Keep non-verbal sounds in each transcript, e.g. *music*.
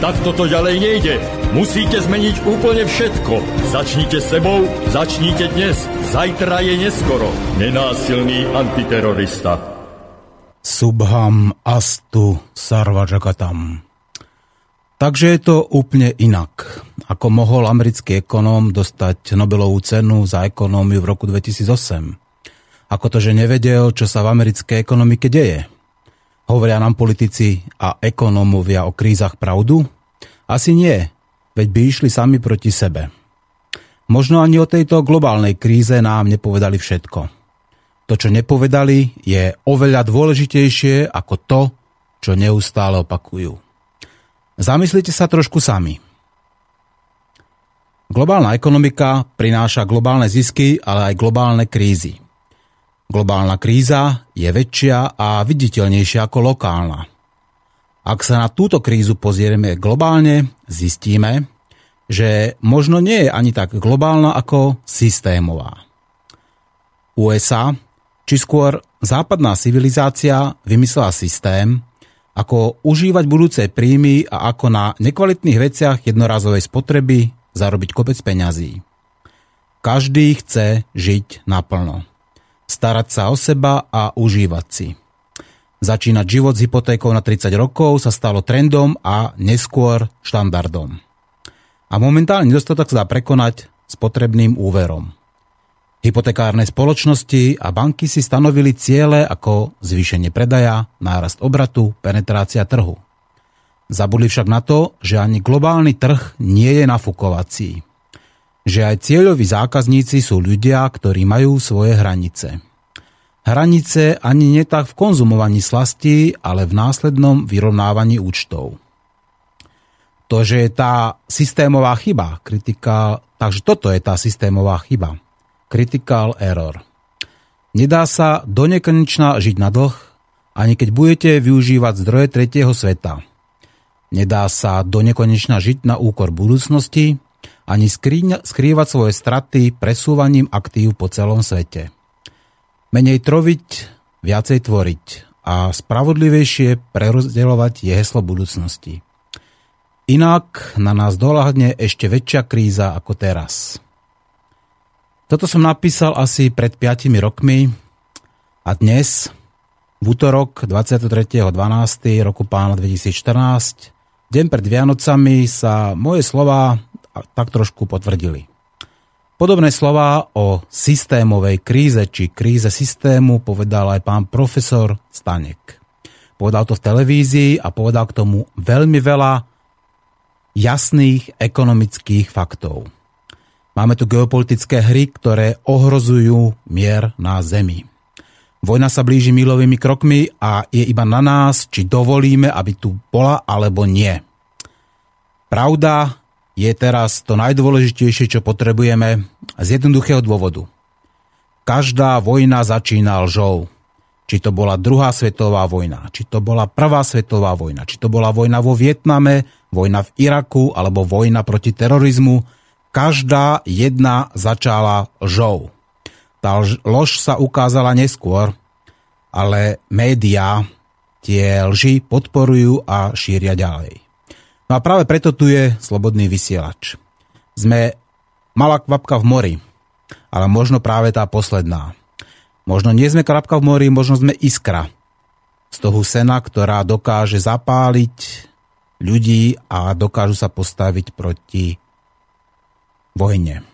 Tak toto ďalej nejde. Musíte zmeniť úplne všetko. Začnite sebou, začnite dnes. Zajtra je neskoro. Nenásilný antiterorista. Subham astu sarvajagatam. Takže je to úplne inak. Ako mohol americký ekonóm dostať Nobelovú cenu za ekonómiu v roku 2008? Ako to, že nevedel, čo sa v americkej ekonomike deje? Hovoria nám politici a ekonómovia o krízach pravdu? Asi nie, veď by išli sami proti sebe. Možno ani o tejto globálnej kríze nám nepovedali všetko. To, čo nepovedali, je oveľa dôležitejšie ako to, čo neustále opakujú. Zamyslite sa trošku sami. Globálna ekonomika prináša globálne zisky, ale aj globálne krízy. Globálna kríza je väčšia a viditeľnejšia ako lokálna. Ak sa na túto krízu pozrieme globálne, zistíme, že možno nie je ani tak globálna ako systémová. USA, či skôr západná civilizácia vymyslela systém, ako užívať budúce príjmy a ako na nekvalitných veciach jednorazovej spotreby zarobiť kopec peňazí. Každý chce žiť naplno starať sa o seba a užívať si. Začínať život s hypotékou na 30 rokov sa stalo trendom a neskôr štandardom. A momentálny nedostatok sa dá prekonať s potrebným úverom. Hypotekárne spoločnosti a banky si stanovili ciele ako zvýšenie predaja, nárast obratu, penetrácia trhu. Zabudli však na to, že ani globálny trh nie je nafukovací že aj cieľoví zákazníci sú ľudia, ktorí majú svoje hranice. Hranice ani nie tak v konzumovaní slasti, ale v následnom vyrovnávaní účtov. To, že je tá systémová chyba, kritika, takže toto je tá systémová chyba. Critical error. Nedá sa do nekonečna žiť na dlh, ani keď budete využívať zdroje tretieho sveta. Nedá sa do nekonečna žiť na úkor budúcnosti, ani skrývať svoje straty presúvaním aktív po celom svete. Menej troviť, viacej tvoriť a spravodlivejšie prerozdeľovať je heslo budúcnosti. Inak na nás doľahne ešte väčšia kríza ako teraz. Toto som napísal asi pred 5 rokmi a dnes, v útorok 23.12. roku pána 2014, deň pred Vianocami sa moje slova tak trošku potvrdili. Podobné slova o systémovej kríze či kríze systému povedal aj pán profesor Stanek. Povedal to v televízii a povedal k tomu veľmi veľa jasných ekonomických faktov. Máme tu geopolitické hry, ktoré ohrozujú mier na Zemi. Vojna sa blíži milovými krokmi a je iba na nás, či dovolíme, aby tu bola alebo nie. Pravda je teraz to najdôležitejšie, čo potrebujeme z jednoduchého dôvodu. Každá vojna začína lžou. Či to bola druhá svetová vojna, či to bola prvá svetová vojna, či to bola vojna vo Vietname, vojna v Iraku alebo vojna proti terorizmu, každá jedna začala lžou. Tá lož sa ukázala neskôr, ale médiá tie lži podporujú a šíria ďalej. No a práve preto tu je slobodný vysielač. Sme malá kvapka v mori, ale možno práve tá posledná. Možno nie sme kvapka v mori, možno sme iskra. Z toho sena, ktorá dokáže zapáliť ľudí a dokážu sa postaviť proti vojne.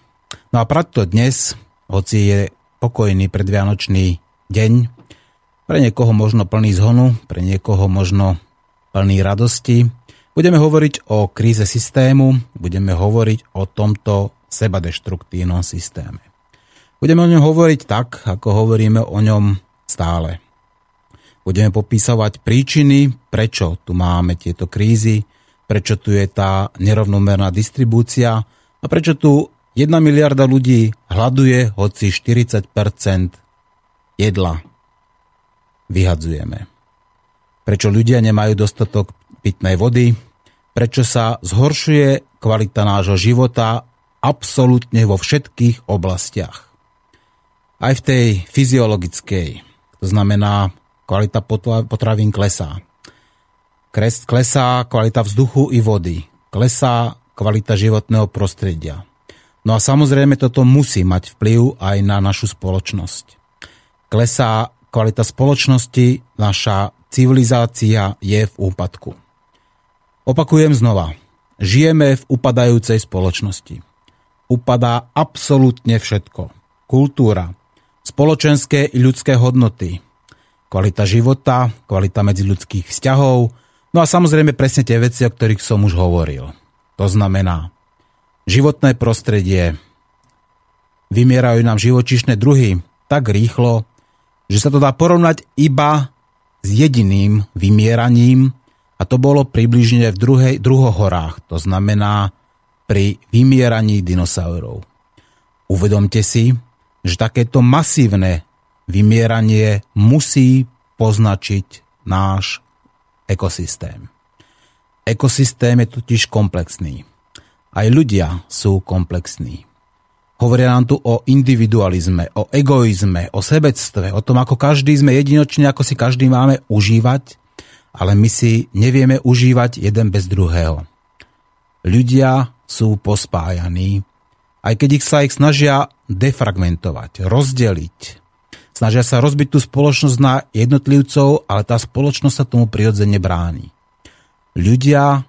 No a preto dnes, hoci je pokojný predvianočný deň, pre niekoho možno plný zhonu, pre niekoho možno plný radosti, Budeme hovoriť o kríze systému, budeme hovoriť o tomto sebadeštruktívnom systéme. Budeme o ňom hovoriť tak, ako hovoríme o ňom stále. Budeme popísavať príčiny, prečo tu máme tieto krízy, prečo tu je tá nerovnomerná distribúcia a prečo tu 1 miliarda ľudí hľaduje, hoci 40% jedla vyhadzujeme. Prečo ľudia nemajú dostatok pitnej vody, prečo sa zhoršuje kvalita nášho života absolútne vo všetkých oblastiach. Aj v tej fyziologickej, to znamená kvalita potravín klesá. Klesá kvalita vzduchu i vody. Klesá kvalita životného prostredia. No a samozrejme toto musí mať vplyv aj na našu spoločnosť. Klesá kvalita spoločnosti, naša civilizácia je v úpadku. Opakujem znova. Žijeme v upadajúcej spoločnosti. Upadá absolútne všetko. Kultúra, spoločenské i ľudské hodnoty, kvalita života, kvalita medziľudských vzťahov, no a samozrejme presne tie veci, o ktorých som už hovoril. To znamená životné prostredie, vymierajú nám živočišné druhy tak rýchlo, že sa to dá porovnať iba s jediným vymieraním a to bolo približne v druhej, druhohorách, to znamená pri vymieraní dinosaurov. Uvedomte si, že takéto masívne vymieranie musí poznačiť náš ekosystém. Ekosystém je totiž komplexný. Aj ľudia sú komplexní. Hovoria nám tu o individualizme, o egoizme, o sebectve, o tom, ako každý sme jedinočný, ako si každý máme užívať, ale my si nevieme užívať jeden bez druhého. Ľudia sú pospájaní, aj keď ich sa ich snažia defragmentovať, rozdeliť. Snažia sa rozbiť tú spoločnosť na jednotlivcov, ale tá spoločnosť sa tomu prirodzene bráni. Ľudia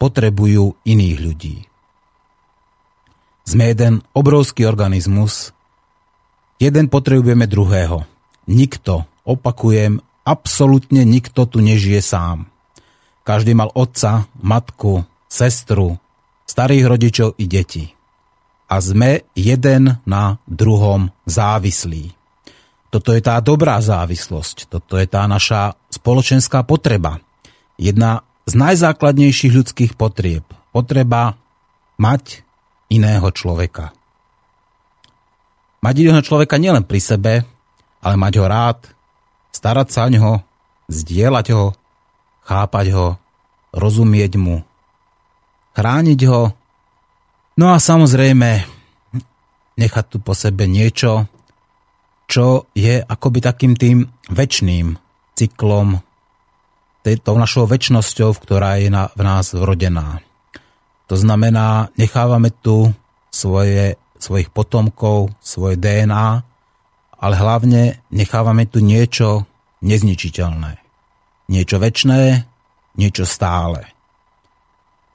potrebujú iných ľudí. Sme jeden obrovský organizmus, jeden potrebujeme druhého. Nikto, opakujem, absolútne nikto tu nežije sám. Každý mal otca, matku, sestru, starých rodičov i deti. A sme jeden na druhom závislí. Toto je tá dobrá závislosť, toto je tá naša spoločenská potreba. Jedna z najzákladnejších ľudských potrieb. Potreba mať iného človeka. Mať iného človeka nielen pri sebe, ale mať ho rád, starať sa o ňoho, zdieľať ho, chápať ho, rozumieť mu, chrániť ho, no a samozrejme nechať tu po sebe niečo, čo je akoby takým tým väčšným cyklom, tou našou väčšnosťou, ktorá je na, v nás vrodená. To znamená, nechávame tu svoje, svojich potomkov, svoje DNA, ale hlavne nechávame tu niečo nezničiteľné. Niečo väčšné, niečo stále.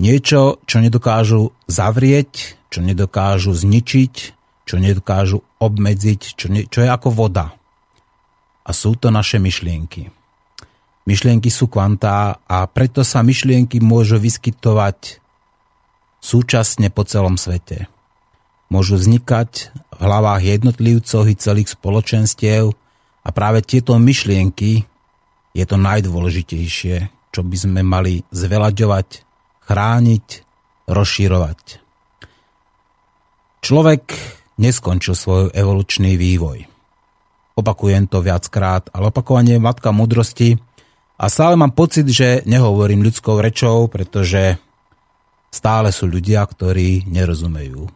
Niečo, čo nedokážu zavrieť, čo nedokážu zničiť, čo nedokážu obmedziť, čo, ne, čo je ako voda. A sú to naše myšlienky. Myšlienky sú kvantá a preto sa myšlienky môžu vyskytovať súčasne po celom svete. Môžu vznikať v hlavách jednotlivcov i celých spoločenstiev a práve tieto myšlienky je to najdôležitejšie, čo by sme mali zvelaďovať, chrániť, rozširovať. Človek neskončil svoj evolučný vývoj. Opakujem to viackrát, ale opakovanie je matka múdrosti a stále mám pocit, že nehovorím ľudskou rečou, pretože Stále sú ľudia, ktorí nerozumejú.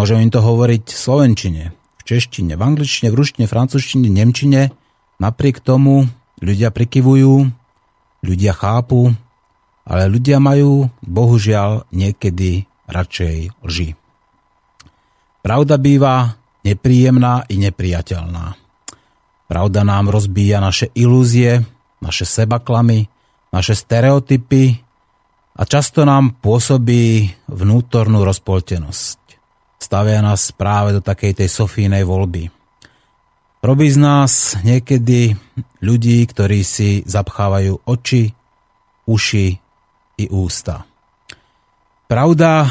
Môžem im to hovoriť v slovenčine, v češtine, v angličtine, v ruštine, francúzštine, nemčine. Napriek tomu ľudia prikyvujú, ľudia chápu, ale ľudia majú bohužiaľ niekedy radšej lži. Pravda býva nepríjemná i nepriateľná. Pravda nám rozbíja naše ilúzie, naše sebaklamy, naše stereotypy a často nám pôsobí vnútornú rozpoltenosť. Stavia nás práve do takej tej Sofínej voľby. Robí z nás niekedy ľudí, ktorí si zapchávajú oči, uši i ústa. Pravda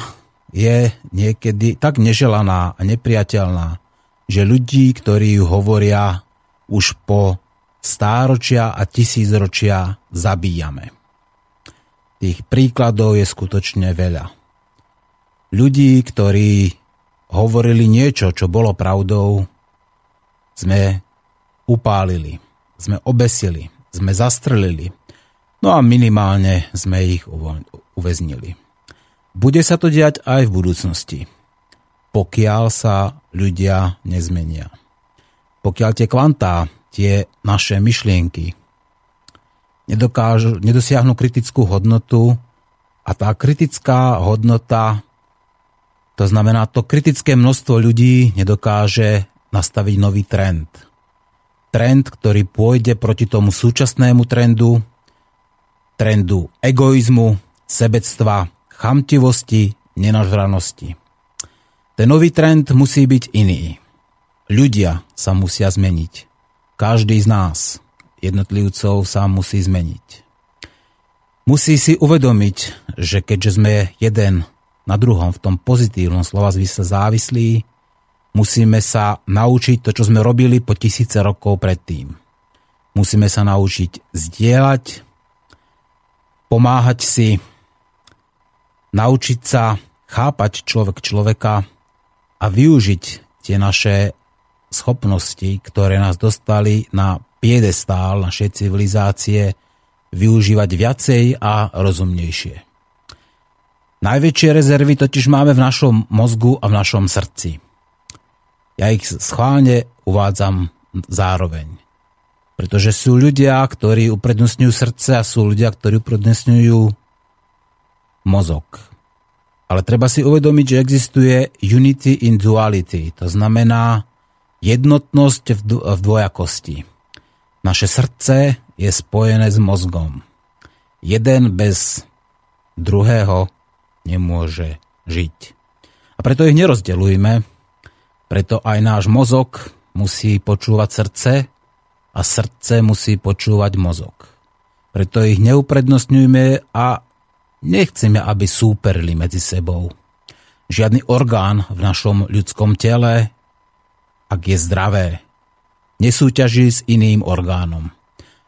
je niekedy tak neželaná a nepriateľná, že ľudí, ktorí ju hovoria, už po stáročia a tisícročia zabíjame. Tých príkladov je skutočne veľa. Ľudí, ktorí hovorili niečo, čo bolo pravdou, sme upálili, sme obesili, sme zastrelili, no a minimálne sme ich uväznili. Bude sa to diať aj v budúcnosti, pokiaľ sa ľudia nezmenia. Pokiaľ tie kvantá, tie naše myšlienky nedokážu, nedosiahnu kritickú hodnotu a tá kritická hodnota, to znamená to kritické množstvo ľudí nedokáže nastaviť nový trend. Trend, ktorý pôjde proti tomu súčasnému trendu, trendu egoizmu, sebectva, chamtivosti, nenažranosti. Ten nový trend musí byť iný. Ľudia sa musia zmeniť. Každý z nás, jednotlivcov, sa musí zmeniť. Musí si uvedomiť, že keďže sme jeden na druhom v tom pozitívnom slova zmysle závislí, musíme sa naučiť to, čo sme robili po tisíce rokov predtým. Musíme sa naučiť zdieľať, pomáhať si, naučiť sa chápať človek človeka a využiť tie naše schopnosti, ktoré nás dostali na piedestál našej civilizácie, využívať viacej a rozumnejšie. Najväčšie rezervy totiž máme v našom mozgu a v našom srdci. Ja ich schválne uvádzam zároveň. Pretože sú ľudia, ktorí uprednostňujú srdce a sú ľudia, ktorí uprednostňujú mozog. Ale treba si uvedomiť, že existuje unity in duality, to znamená jednotnosť v, dvojakosti. Naše srdce je spojené s mozgom. Jeden bez druhého nemôže žiť. A preto ich nerozdelujme, preto aj náš mozog musí počúvať srdce a srdce musí počúvať mozog. Preto ich neuprednostňujme a Nechceme, aby súperili medzi sebou. Žiadny orgán v našom ľudskom tele, ak je zdravé, nesúťaží s iným orgánom.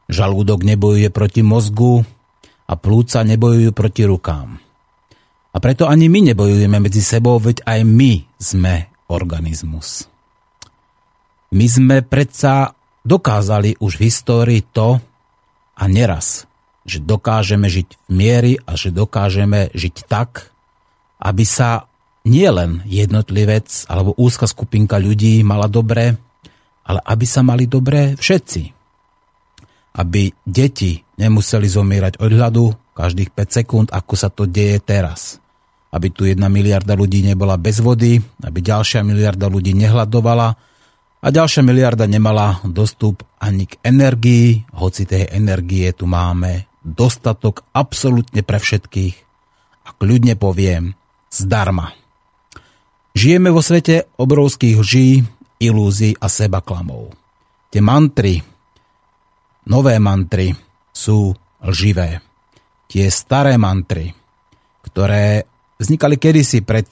Žalúdok nebojuje proti mozgu a plúca nebojujú proti rukám. A preto ani my nebojujeme medzi sebou, veď aj my sme organizmus. My sme predsa dokázali už v histórii to, a neraz, že dokážeme žiť v miery a že dokážeme žiť tak, aby sa nielen jednotlivec alebo úzka skupinka ľudí mala dobre, ale aby sa mali dobre všetci. Aby deti nemuseli zomierať od hľadu každých 5 sekúnd, ako sa to deje teraz. Aby tu jedna miliarda ľudí nebola bez vody, aby ďalšia miliarda ľudí nehľadovala a ďalšia miliarda nemala dostup ani k energii, hoci tej energie tu máme dostatok absolútne pre všetkých a kľudne poviem zdarma. Žijeme vo svete obrovských lží, ilúzií a seba klamov. Tie mantry, nové mantry sú lživé. Tie staré mantry, ktoré vznikali kedysi pred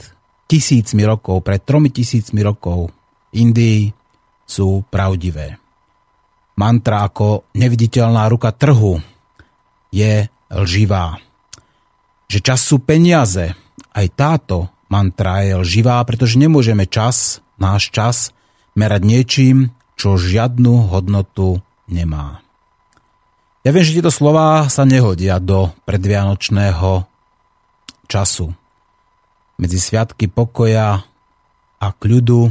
tisícmi rokov, pred tromi tisícmi rokov Indii, sú pravdivé. Mantra ako neviditeľná ruka trhu, je lživá. Že čas sú peniaze. Aj táto mantra je lživá, pretože nemôžeme čas, náš čas, merať niečím, čo žiadnu hodnotu nemá. Ja viem, že tieto slova sa nehodia do predvianočného času. Medzi sviatky pokoja a kľudu.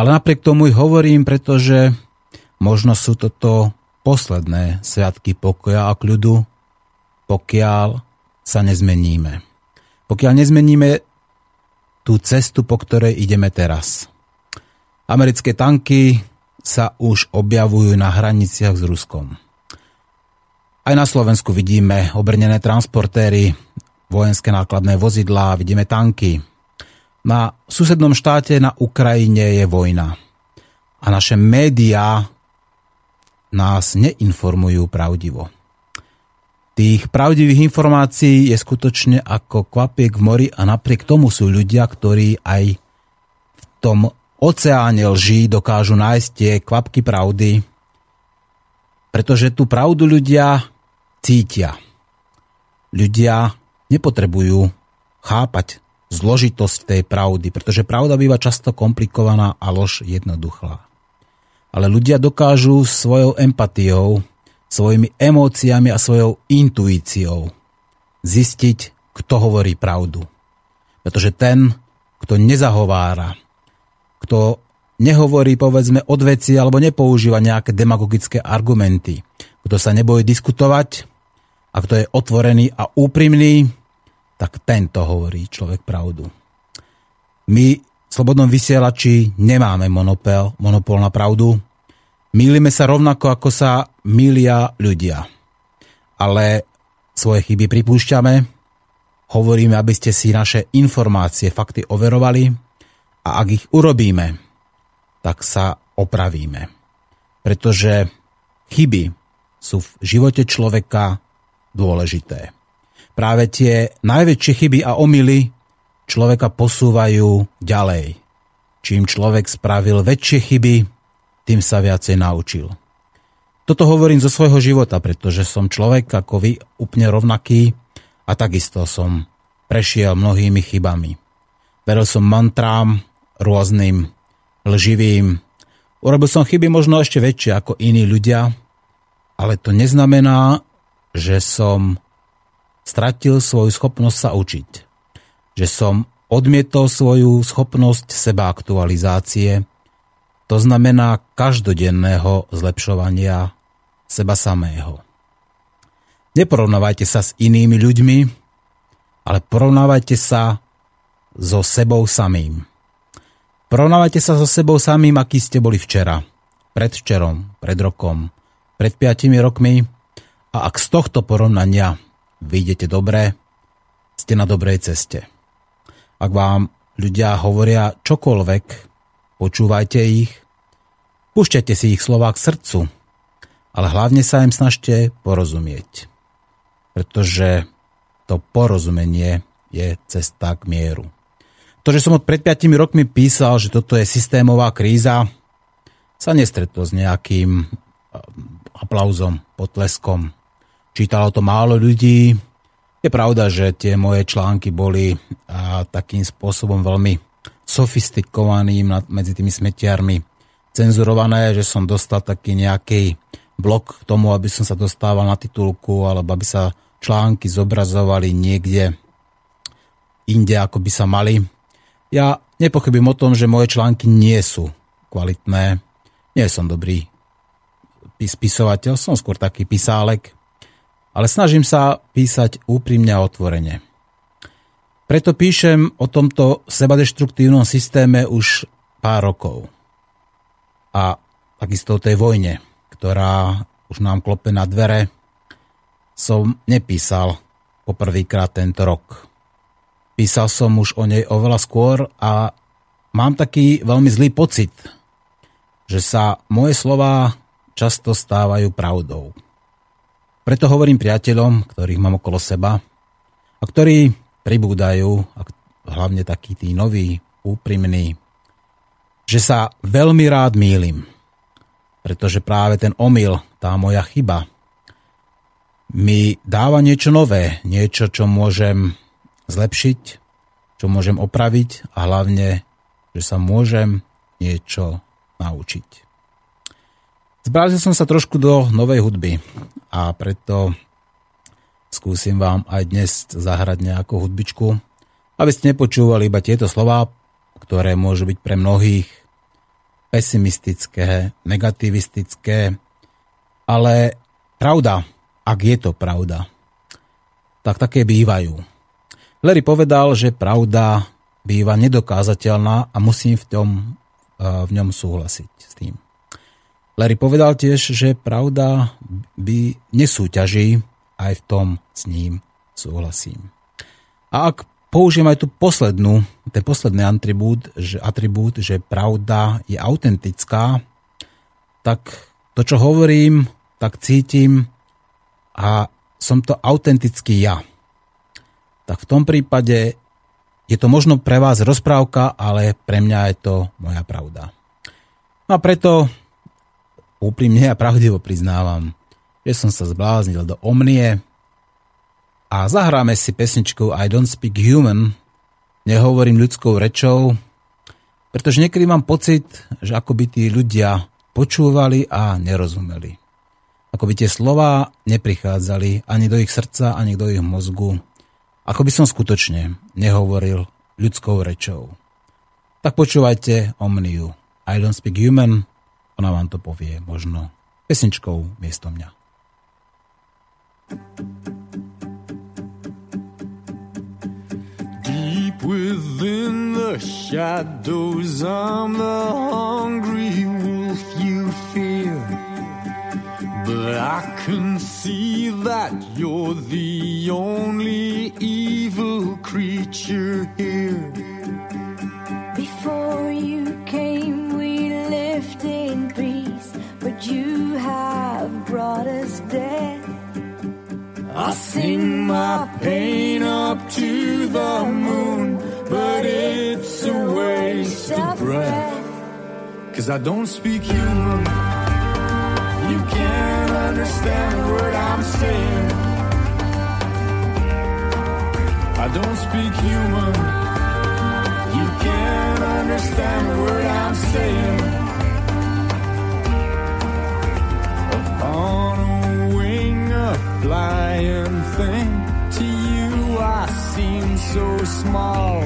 Ale napriek tomu ich hovorím, pretože možno sú toto posledné sviatky pokoja a kľudu, pokiaľ sa nezmeníme. Pokiaľ nezmeníme tú cestu, po ktorej ideme teraz. Americké tanky sa už objavujú na hraniciach s Ruskom. Aj na Slovensku vidíme obrnené transportéry, vojenské nákladné vozidlá, vidíme tanky. Na susednom štáte na Ukrajine je vojna. A naše médiá nás neinformujú pravdivo. Tých pravdivých informácií je skutočne ako kvapiek v mori a napriek tomu sú ľudia, ktorí aj v tom oceáne lží dokážu nájsť tie kvapky pravdy, pretože tú pravdu ľudia cítia. Ľudia nepotrebujú chápať zložitosť tej pravdy, pretože pravda býva často komplikovaná a lož jednoduchá. ale ľudia dokážu svojou empatiou, svojimi emóciami a svojou intuíciou zistiť, kto hovorí pravdu. Pretože ten, kto nezahovára, kto nehovorí povedzme od veci alebo nepoužíva nejaké demagogické argumenty, kto sa nebojí diskutovať a kto je otvorený a úprimný, tak tento hovorí človek pravdu. My v Slobodnom vysielači nemáme monopol, monopol na pravdu. Mýlime sa rovnako, ako sa milia ľudia. Ale svoje chyby pripúšťame, hovoríme, aby ste si naše informácie, fakty overovali a ak ich urobíme, tak sa opravíme. Pretože chyby sú v živote človeka dôležité. Práve tie najväčšie chyby a omily človeka posúvajú ďalej. Čím človek spravil väčšie chyby, tým sa viacej naučil. Toto hovorím zo svojho života, pretože som človek ako vy úplne rovnaký a takisto som prešiel mnohými chybami. Veril som mantrám, rôznym, lživým. Urobil som chyby možno ešte väčšie ako iní ľudia, ale to neznamená, že som stratil svoju schopnosť sa učiť. Že som odmietol svoju schopnosť seba aktualizácie, to znamená každodenného zlepšovania seba samého. Neporovnávajte sa s inými ľuďmi, ale porovnávajte sa so sebou samým. Porovnávajte sa so sebou samým, aký ste boli včera, predvčerom, pred rokom, pred piatimi rokmi a ak z tohto porovnania vyjdete dobre, ste na dobrej ceste. Ak vám ľudia hovoria čokoľvek, počúvajte ich, púšťajte si ich slova k srdcu, ale hlavne sa im snažte porozumieť. Pretože to porozumenie je cesta k mieru. To, že som od pred 5 rokmi písal, že toto je systémová kríza, sa nestretlo s nejakým aplauzom, potleskom. Čítalo to málo ľudí. Je pravda, že tie moje články boli a, takým spôsobom veľmi sofistikovaným medzi tými smetiarmi cenzurované, že som dostal taký nejaký blok k tomu, aby som sa dostával na titulku alebo aby sa články zobrazovali niekde inde, ako by sa mali. Ja nepochybím o tom, že moje články nie sú kvalitné. Nie som dobrý spisovateľ, som skôr taký pisálek ale snažím sa písať úprimne a otvorene. Preto píšem o tomto sebadeštruktívnom systéme už pár rokov. A takisto o tej vojne, ktorá už nám klope na dvere, som nepísal poprvýkrát tento rok. Písal som už o nej oveľa skôr a mám taký veľmi zlý pocit, že sa moje slova často stávajú pravdou. Preto hovorím priateľom, ktorých mám okolo seba a ktorí pribúdajú, a hlavne takí tí noví, úprimní, že sa veľmi rád mýlim. Pretože práve ten omyl, tá moja chyba, mi dáva niečo nové, niečo, čo môžem zlepšiť, čo môžem opraviť a hlavne, že sa môžem niečo naučiť. Zbrazil som sa trošku do novej hudby a preto skúsim vám aj dnes zahrať nejakú hudbičku, aby ste nepočúvali iba tieto slova, ktoré môžu byť pre mnohých pesimistické, negativistické, ale pravda, ak je to pravda, tak také bývajú. Larry povedal, že pravda býva nedokázateľná a musím v, tom, v ňom súhlasiť s tým. Larry povedal tiež, že pravda by nesúťaží, aj v tom s ním súhlasím. A ak použijem aj tú poslednú, ten posledný atribút, že, atribút, že pravda je autentická, tak to, čo hovorím, tak cítim a som to autentický ja. Tak v tom prípade je to možno pre vás rozprávka, ale pre mňa je to moja pravda. No a preto úprimne a pravdivo priznávam, že som sa zbláznil do omnie a zahráme si pesničkou I don't speak human, nehovorím ľudskou rečou, pretože niekedy mám pocit, že ako by tí ľudia počúvali a nerozumeli. Ako by tie slova neprichádzali ani do ich srdca, ani do ich mozgu. Ako by som skutočne nehovoril ľudskou rečou. Tak počúvajte Omniu. I don't speak human. Ona vám to povie možno pesničkou miesto mňa. Deep within the shadows I'm the hungry wolf you fear But I can see that you're the only evil creature here. Before you came, lived peace, but you have brought us death. I sing my pain up to the moon, but it's a waste of breath. Cause I don't speak human. You can't understand what I'm saying. I don't speak human. You can't understand what I'm saying. Upon a wing, a flying thing. To you, I seem so small.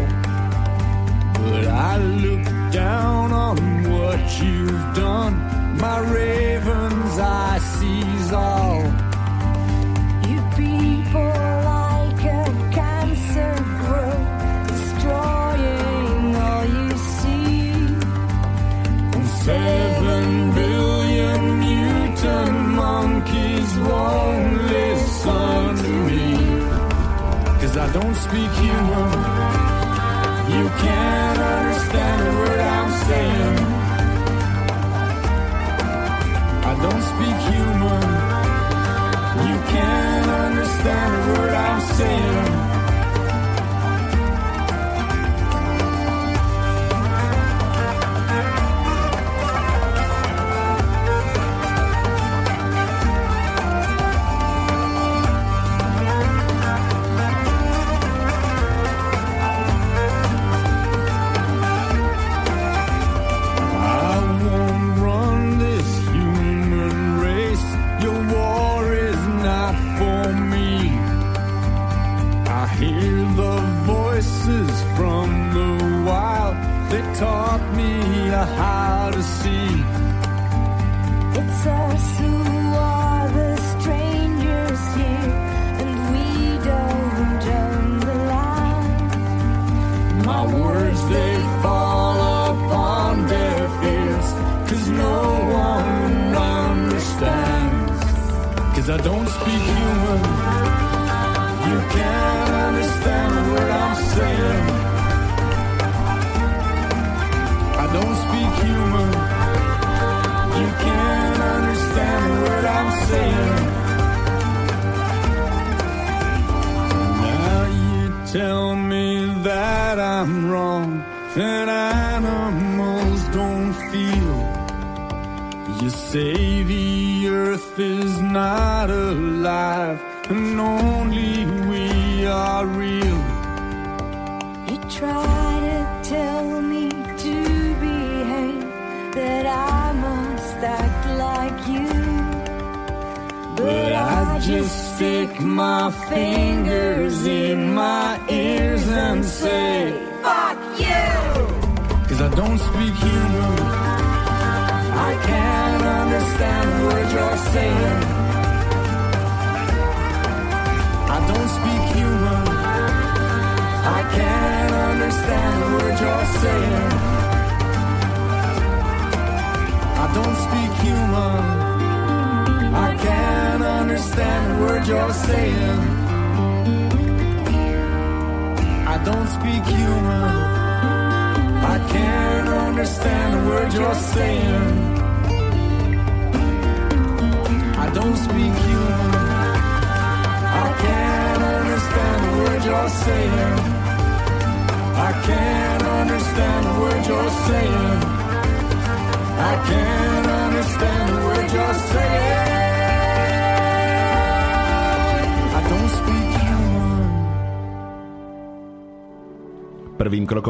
But I look down on what you've done my raven's eye sees all. Speak human. You can't understand what I'm saying. I don't speak human. You can't understand what I'm saying.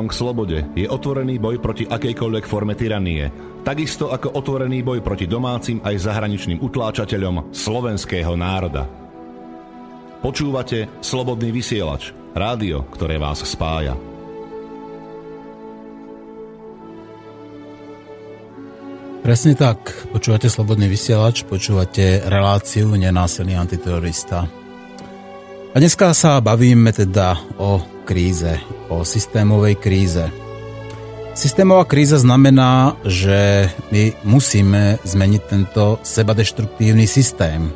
K slobode je otvorený boj proti akejkoľvek forme tyranie, takisto ako otvorený boj proti domácim aj zahraničným utláčateľom slovenského národa. Počúvate Slobodný vysielač, rádio, ktoré vás spája. Presne tak. Počúvate Slobodný vysielač, počúvate reláciu Nenásilný antiterorista. A dneska sa bavíme teda o kríze, o systémovej kríze. Systémová kríza znamená, že my musíme zmeniť tento sebadeštruktívny systém.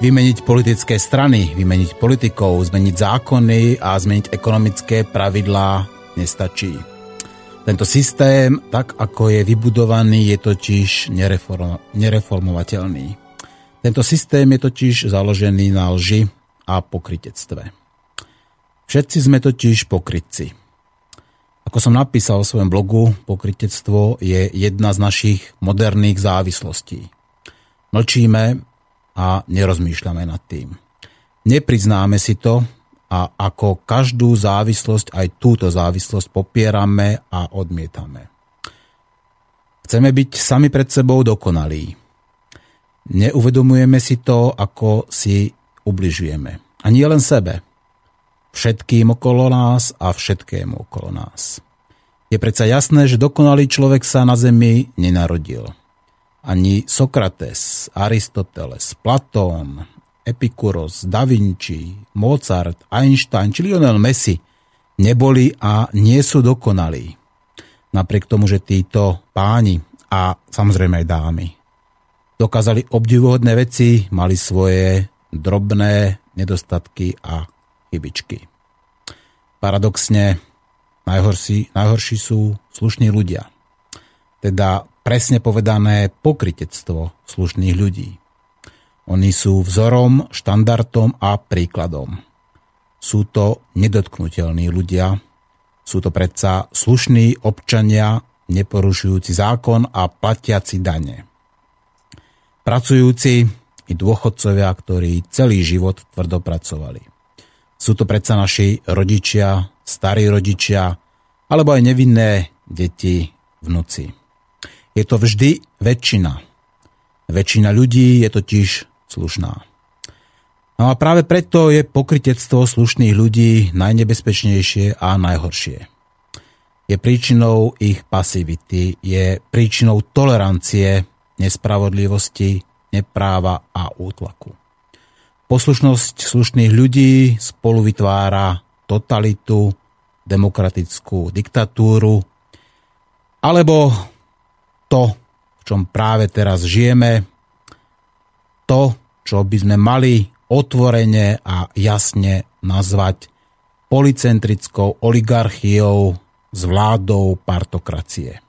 Vymeniť politické strany, vymeniť politikov, zmeniť zákony a zmeniť ekonomické pravidlá nestačí. Tento systém, tak ako je vybudovaný, je totiž nereformovateľný. Tento systém je totiž založený na lži, a pokritectve. Všetci sme totiž pokrytci. Ako som napísal v svojom blogu, pokrytectvo je jedna z našich moderných závislostí. Mlčíme a nerozmýšľame nad tým. Nepriznáme si to a ako každú závislosť aj túto závislosť popierame a odmietame. Chceme byť sami pred sebou dokonalí. Neuvedomujeme si to, ako si ubližujeme. A nie len sebe. Všetkým okolo nás a všetkému okolo nás. Je predsa jasné, že dokonalý človek sa na zemi nenarodil. Ani Sokrates, Aristoteles, Platón, Epikuros, Da Vinci, Mozart, Einstein či Lionel Messi neboli a nie sú dokonalí. Napriek tomu, že títo páni a samozrejme aj dámy dokázali obdivuhodné veci, mali svoje drobné nedostatky a chybičky. Paradoxne najhorší, najhorší sú slušní ľudia. Teda presne povedané pokritectvo slušných ľudí. Oni sú vzorom, štandardom a príkladom. Sú to nedotknutelní ľudia, sú to predsa slušní občania, neporušujúci zákon a platiaci dane. Pracujúci i dôchodcovia, ktorí celý život tvrdo pracovali. Sú to predsa naši rodičia, starí rodičia, alebo aj nevinné deti, vnúci. Je to vždy väčšina. Väčšina ľudí je totiž slušná. No a práve preto je pokritectvo slušných ľudí najnebezpečnejšie a najhoršie. Je príčinou ich pasivity, je príčinou tolerancie, nespravodlivosti, nepráva a útlaku. Poslušnosť slušných ľudí spolu vytvára totalitu, demokratickú diktatúru, alebo to, v čom práve teraz žijeme, to, čo by sme mali otvorene a jasne nazvať policentrickou oligarchiou s vládou partokracie.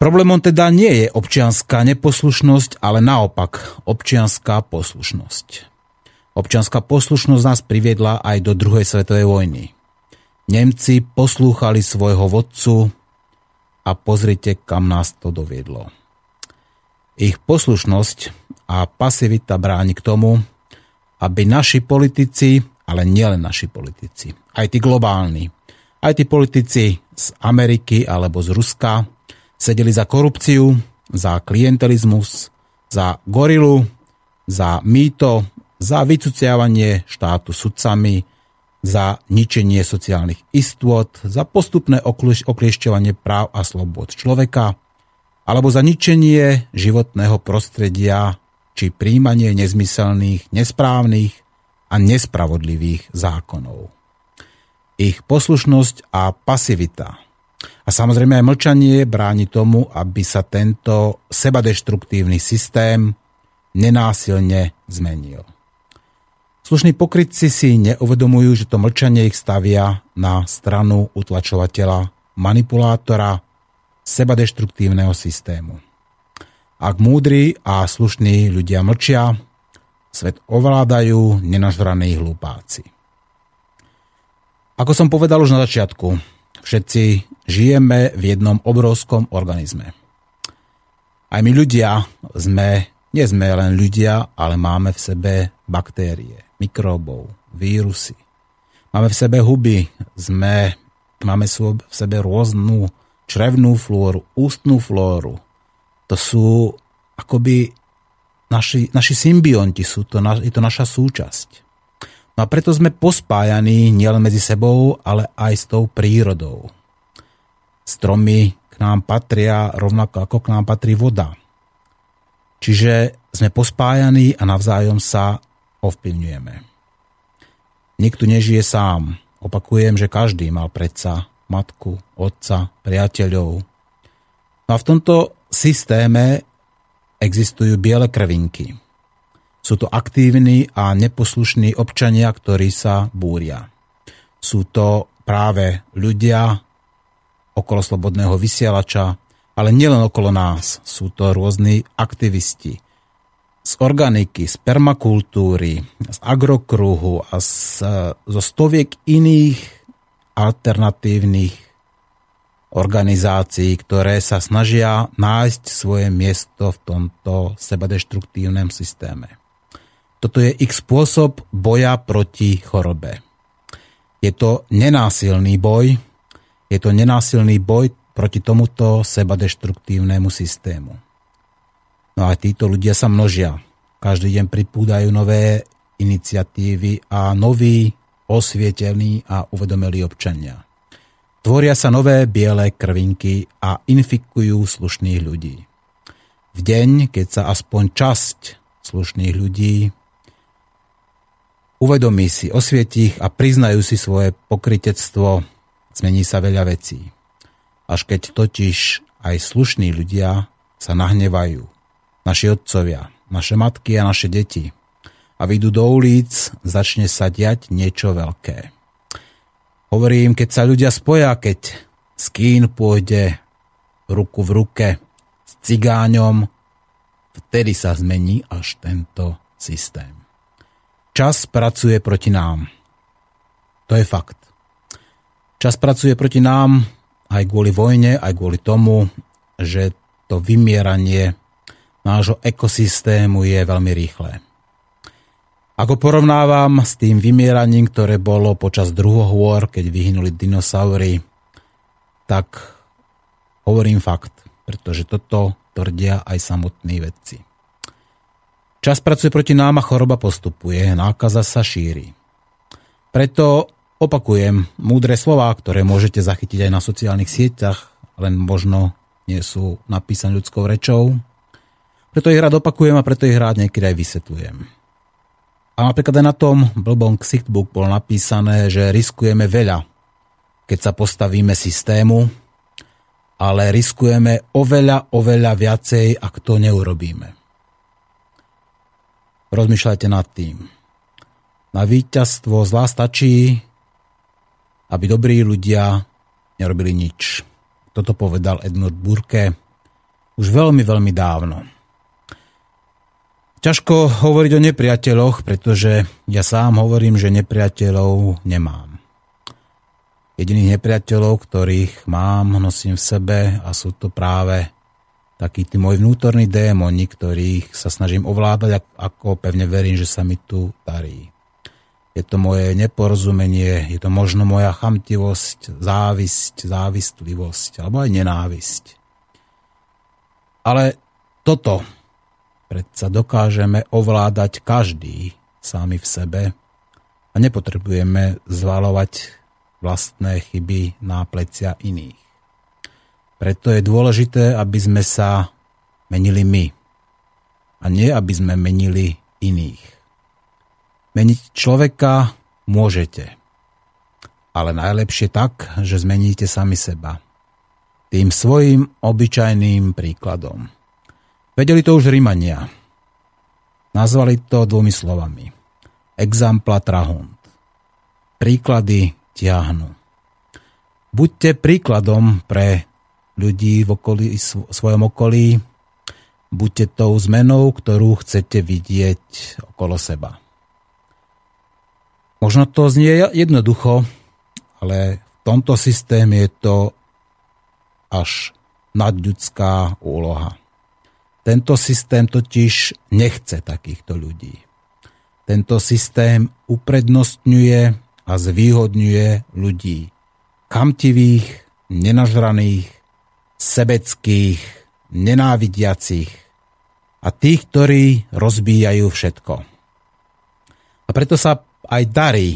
Problémom teda nie je občianská neposlušnosť, ale naopak občianská poslušnosť. Občianská poslušnosť nás priviedla aj do druhej svetovej vojny. Nemci poslúchali svojho vodcu a pozrite, kam nás to doviedlo. Ich poslušnosť a pasivita bráni k tomu, aby naši politici, ale nielen naši politici, aj tí globálni, aj tí politici z Ameriky alebo z Ruska, sedeli za korupciu, za klientelizmus, za gorilu, za mýto, za vycuciavanie štátu sudcami, za ničenie sociálnych istôt, za postupné okliešťovanie práv a slobod človeka, alebo za ničenie životného prostredia či príjmanie nezmyselných, nesprávnych a nespravodlivých zákonov. Ich poslušnosť a pasivita a samozrejme aj mlčanie bráni tomu, aby sa tento sebadeštruktívny systém nenásilne zmenil. Slušní pokrytci si neuvedomujú, že to mlčanie ich stavia na stranu utlačovateľa, manipulátora, sebadeštruktívneho systému. Ak múdri a slušní ľudia mlčia, svet ovládajú nenažraní hlupáci. Ako som povedal už na začiatku, Všetci žijeme v jednom obrovskom organizme. Aj my ľudia sme, nie sme len ľudia, ale máme v sebe baktérie, mikróbov, vírusy. Máme v sebe huby, sme máme v sebe rôznu črevnú flóru, ústnú flóru. To sú akoby naši, naši symbionti, sú to, je to naša súčasť. No a preto sme pospájaní nielen medzi sebou, ale aj s tou prírodou. Stromy k nám patria rovnako ako k nám patrí voda. Čiže sme pospájaní a navzájom sa ovplyvňujeme. Nikto nežije sám. Opakujem, že každý mal predsa matku, otca, priateľov. No a v tomto systéme existujú biele krvinky. Sú to aktívni a neposlušní občania, ktorí sa búria. Sú to práve ľudia okolo slobodného vysielača, ale nielen okolo nás. Sú to rôzni aktivisti z organiky, z permakultúry, z agrokruhu a z, zo stoviek iných alternatívnych organizácií, ktoré sa snažia nájsť svoje miesto v tomto sebadeštruktívnom systéme. Toto je ich spôsob boja proti chorobe. Je to nenásilný boj, je to nenásilný boj proti tomuto sebadeštruktívnemu systému. No a títo ľudia sa množia. Každý deň pripúdajú nové iniciatívy a noví osvietení a uvedomili občania. Tvoria sa nové biele krvinky a infikujú slušných ľudí. V deň, keď sa aspoň časť slušných ľudí uvedomí si, osvietí ich a priznajú si svoje pokritectvo, zmení sa veľa vecí. Až keď totiž aj slušní ľudia sa nahnevajú, naši otcovia, naše matky a naše deti a vyjdú do ulic, začne sa diať niečo veľké. Hovorím, keď sa ľudia spoja, keď skín pôjde ruku v ruke s cigáňom, vtedy sa zmení až tento systém. Čas pracuje proti nám. To je fakt. Čas pracuje proti nám aj kvôli vojne, aj kvôli tomu, že to vymieranie nášho ekosystému je veľmi rýchle. Ako porovnávam s tým vymieraním, ktoré bolo počas druhohôr, keď vyhynuli dinosaury, tak hovorím fakt, pretože toto tvrdia aj samotní vedci. Čas pracuje proti nám a choroba postupuje, nákaza sa šíri. Preto opakujem múdre slová, ktoré môžete zachytiť aj na sociálnych sieťach, len možno nie sú napísané ľudskou rečou, preto ich rád opakujem a preto ich rád niekedy aj vysvetľujem. A napríklad aj na tom blbom Xichtbook bolo napísané, že riskujeme veľa, keď sa postavíme systému, ale riskujeme oveľa, oveľa viacej, ak to neurobíme. Rozmýšľajte nad tým. Na víťazstvo zlá stačí, aby dobrí ľudia nerobili nič. Toto povedal Edmund Burke už veľmi, veľmi dávno. Ťažko hovoriť o nepriateľoch, pretože ja sám hovorím, že nepriateľov nemám. Jediných nepriateľov, ktorých mám, nosím v sebe a sú to práve takí tí môj vnútorní démoni, ktorých sa snažím ovládať, ako pevne verím, že sa mi tu darí. Je to moje neporozumenie, je to možno moja chamtivosť, závisť, závistlivosť alebo aj nenávisť. Ale toto Predsa dokážeme ovládať každý sami v sebe a nepotrebujeme zvalovať vlastné chyby na plecia iných. Preto je dôležité, aby sme sa menili my a nie aby sme menili iných. Meniť človeka môžete, ale najlepšie tak, že zmeníte sami seba. Tým svojim obyčajným príkladom. Vedeli to už Rímania. Nazvali to dvomi slovami. Exampla trahunt. Príklady tiahnu. Buďte príkladom pre ľudí v okolí, svojom okolí, buďte tou zmenou, ktorú chcete vidieť okolo seba. Možno to znie jednoducho, ale v tomto systéme je to až nadľudská úloha. Tento systém totiž nechce takýchto ľudí. Tento systém uprednostňuje a zvýhodňuje ľudí kamtivých, nenažraných, sebeckých, nenávidiacich a tých, ktorí rozbíjajú všetko. A preto sa aj darí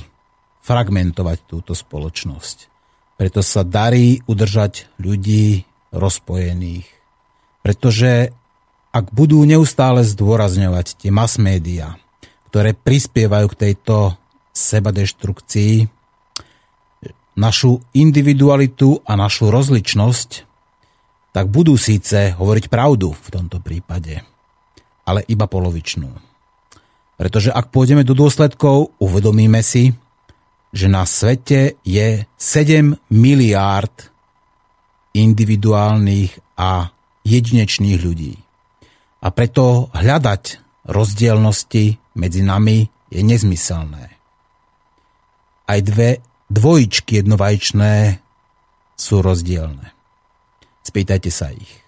fragmentovať túto spoločnosť. Preto sa darí udržať ľudí rozpojených. Pretože ak budú neustále zdôrazňovať tie mass média, ktoré prispievajú k tejto sebadeštrukcii, našu individualitu a našu rozličnosť, tak budú síce hovoriť pravdu v tomto prípade, ale iba polovičnú. Pretože ak pôjdeme do dôsledkov, uvedomíme si, že na svete je 7 miliárd individuálnych a jedinečných ľudí. A preto hľadať rozdielnosti medzi nami je nezmyselné. Aj dve dvojičky jednovajčné sú rozdielne. Spýtajte sa ich.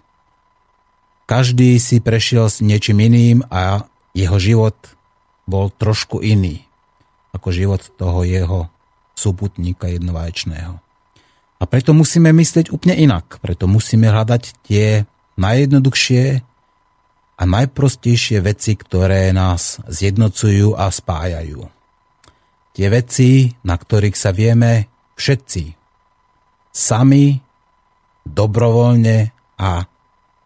Každý si prešiel s niečím iným a jeho život bol trošku iný ako život toho jeho súputníka jednovaječného. A preto musíme myslieť úplne inak. Preto musíme hľadať tie najjednoduchšie a najprostejšie veci, ktoré nás zjednocujú a spájajú. Tie veci, na ktorých sa vieme všetci sami, dobrovoľne a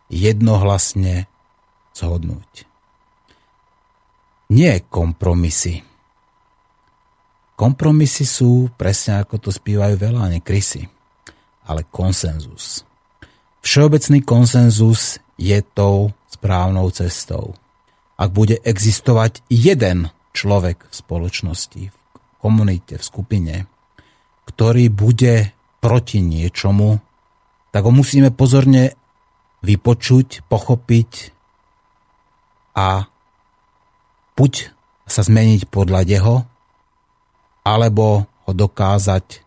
jednohlasne zhodnúť. Nie kompromisy Kompromisy sú presne ako to spívajú veľa, ne krysy, ale konsenzus. Všeobecný konsenzus je tou správnou cestou. Ak bude existovať jeden človek v spoločnosti, v komunite, v skupine, ktorý bude proti niečomu, tak ho musíme pozorne vypočuť, pochopiť a buď sa zmeniť podľa jeho, alebo ho dokázať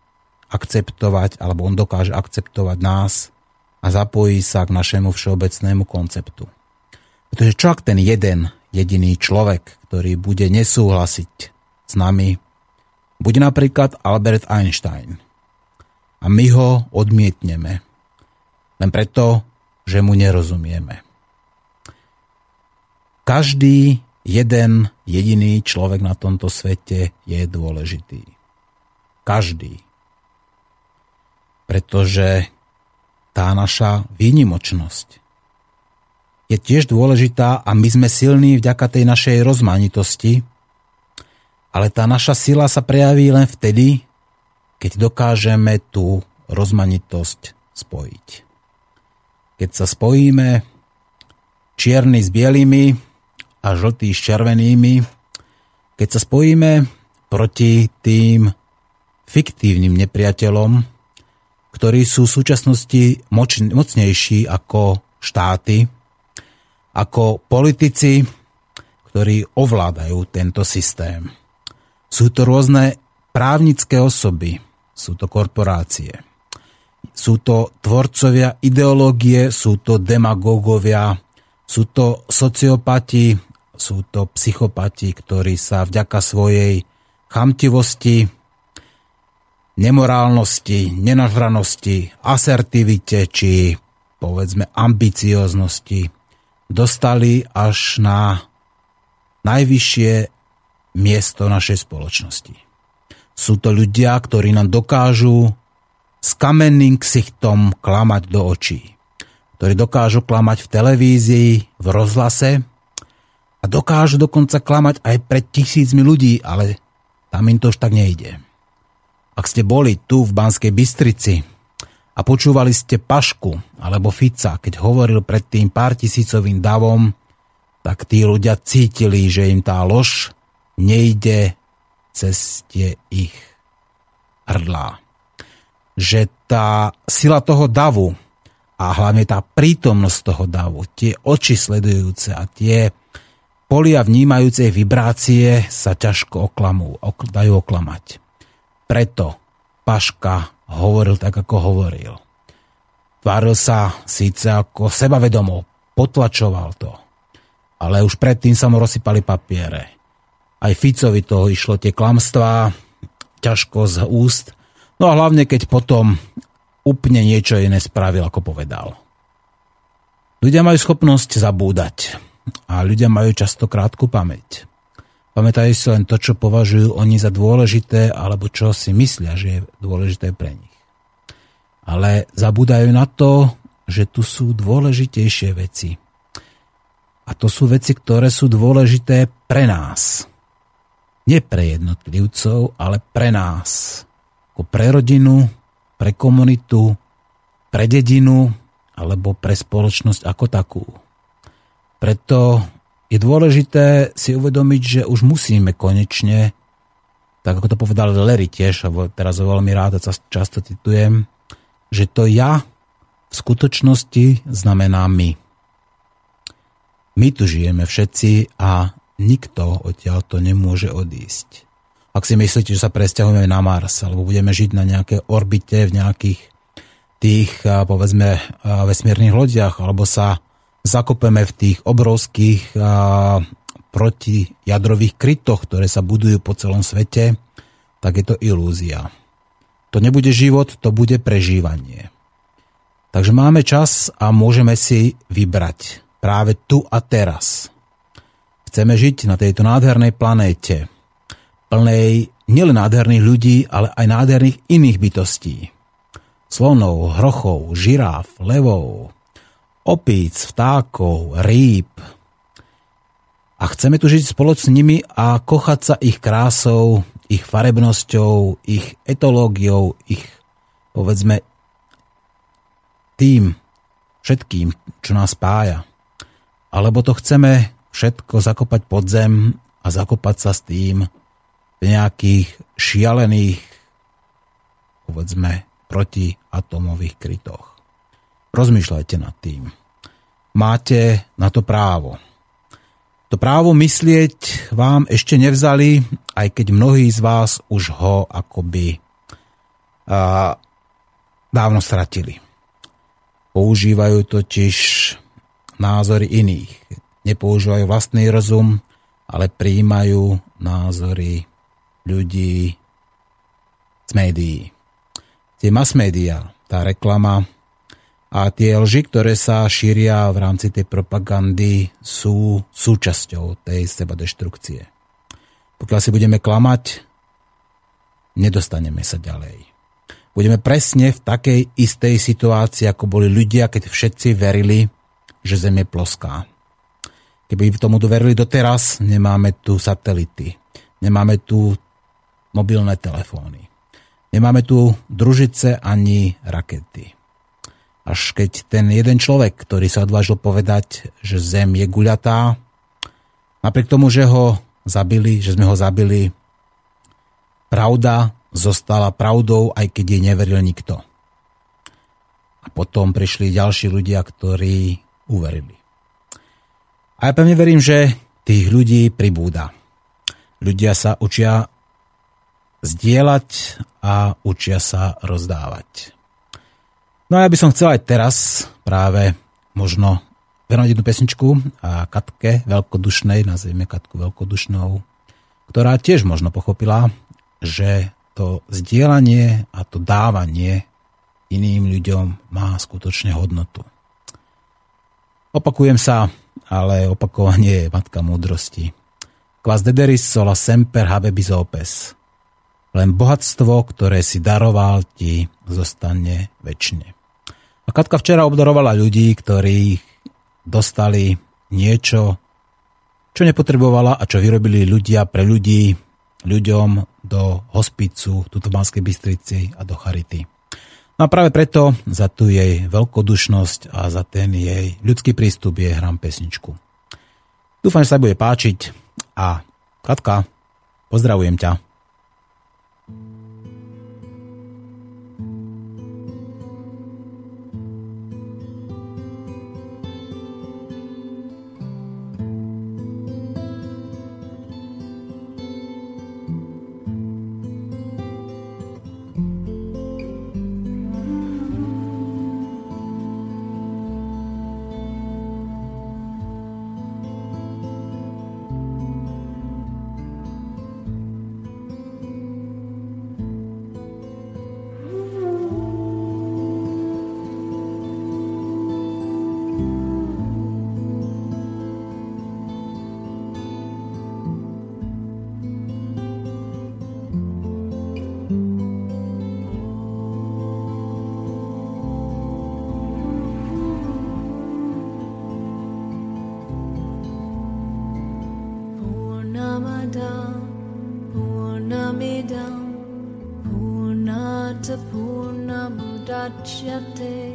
akceptovať, alebo on dokáže akceptovať nás a zapojí sa k našemu všeobecnému konceptu. Pretože čo ak ten jeden jediný človek, ktorý bude nesúhlasiť s nami, bude napríklad Albert Einstein. A my ho odmietneme. Len preto, že mu nerozumieme. Každý jeden jediný človek na tomto svete je dôležitý. Každý. Pretože tá naša výnimočnosť je tiež dôležitá a my sme silní vďaka tej našej rozmanitosti, ale tá naša sila sa prejaví len vtedy, keď dokážeme tú rozmanitosť spojiť. Keď sa spojíme čierny s bielými, a žltý s červenými, keď sa spojíme proti tým fiktívnym nepriateľom, ktorí sú v súčasnosti moč, mocnejší ako štáty, ako politici, ktorí ovládajú tento systém. Sú to rôzne právnické osoby, sú to korporácie, sú to tvorcovia ideológie, sú to demagógovia, sú to sociopati, sú to psychopati, ktorí sa vďaka svojej chamtivosti, nemorálnosti, nenažranosti, asertivite či povedzme ambicioznosti dostali až na najvyššie miesto našej spoločnosti. Sú to ľudia, ktorí nám dokážu s kamenným ksichtom klamať do očí. Ktorí dokážu klamať v televízii, v rozhlase, a dokážu dokonca klamať aj pred tisícmi ľudí, ale tam im to už tak nejde. Ak ste boli tu v Banskej Bystrici a počúvali ste Pašku alebo Fica, keď hovoril pred tým pár tisícovým davom, tak tí ľudia cítili, že im tá lož nejde cez tie ich hrdlá. Že tá sila toho davu a hlavne tá prítomnosť toho davu, tie oči sledujúce a tie polia vnímajúcej vibrácie sa ťažko oklamú, ok, dajú oklamať. Preto Paška hovoril tak, ako hovoril. Tváril sa síce ako sebavedomo, potlačoval to, ale už predtým sa mu rozsypali papiere. Aj Ficovi toho išlo tie klamstvá ťažko z úst, No a hlavne, keď potom úplne niečo iné spravil, ako povedal. Ľudia majú schopnosť zabúdať a ľudia majú často krátku pamäť. Pamätajú si len to, čo považujú oni za dôležité alebo čo si myslia, že je dôležité pre nich. Ale zabúdajú na to, že tu sú dôležitejšie veci. A to sú veci, ktoré sú dôležité pre nás. Nie pre jednotlivcov, ale pre nás. Ako pre rodinu, pre komunitu, pre dedinu alebo pre spoločnosť ako takú. Preto je dôležité si uvedomiť, že už musíme konečne, tak ako to povedal Larry tiež, a teraz ho veľmi rád a často citujem, že to ja v skutočnosti znamená my. My tu žijeme všetci a nikto odtiaľ to nemôže odísť. Ak si myslíte, že sa presťahujeme na Mars alebo budeme žiť na nejaké orbite v nejakých tých, povedzme, vesmírnych lodiach alebo sa zakopeme v tých obrovských protijadrových krytoch, ktoré sa budujú po celom svete, tak je to ilúzia. To nebude život, to bude prežívanie. Takže máme čas a môžeme si vybrať práve tu a teraz. Chceme žiť na tejto nádhernej planéte, plnej nielen nádherných ľudí, ale aj nádherných iných bytostí. Slonov, hrochov, žiráf, levov, opíc, vtákov, rýb. A chceme tu žiť spolu s nimi a kochať sa ich krásou, ich farebnosťou, ich etológiou, ich, povedzme, tým všetkým, čo nás spája. Alebo to chceme všetko zakopať pod zem a zakopať sa s tým v nejakých šialených, povedzme, protiatomových krytoch. Rozmýšľajte nad tým. Máte na to právo. To právo myslieť vám ešte nevzali, aj keď mnohí z vás už ho akoby a, dávno stratili. Používajú totiž názory iných. Nepoužívajú vlastný rozum, ale prijímajú názory ľudí z médií. Tie mass media, tá reklama a tie lži, ktoré sa šíria v rámci tej propagandy, sú súčasťou tej sebadeštrukcie. Pokiaľ si budeme klamať, nedostaneme sa ďalej budeme presne v takej istej situácii, ako boli ľudia, keď všetci verili, že Zem je ploská. Keby tomu verili doteraz, nemáme tu satelity, nemáme tu mobilné telefóny, nemáme tu družice ani rakety. Až keď ten jeden človek, ktorý sa odvážil povedať, že Zem je guľatá, napriek tomu, že ho zabili, že sme ho zabili, pravda zostala pravdou, aj keď jej neveril nikto. A potom prišli ďalší ľudia, ktorí uverili. A ja pevne verím, že tých ľudí pribúda. Ľudia sa učia zdieľať a učia sa rozdávať. No a ja by som chcel aj teraz práve možno venovať jednu pesničku a Katke veľkodušnej, nazvime Katku veľkodušnou, ktorá tiež možno pochopila, že to zdieľanie a to dávanie iným ľuďom má skutočne hodnotu. Opakujem sa, ale opakovanie je matka múdrosti. Quas dederis sola semper habebis opes. Len bohatstvo, ktoré si daroval, ti zostane väčšine. A Katka včera obdarovala ľudí, ktorí dostali niečo, čo nepotrebovala a čo vyrobili ľudia pre ľudí, ľuďom do hospicu tuto v Banskej Bystrici a do Charity. No a práve preto za tú jej veľkodušnosť a za ten jej ľudský prístup je hram pesničku. Dúfam, že sa bude páčiť a Katka, pozdravujem ťa. échappé.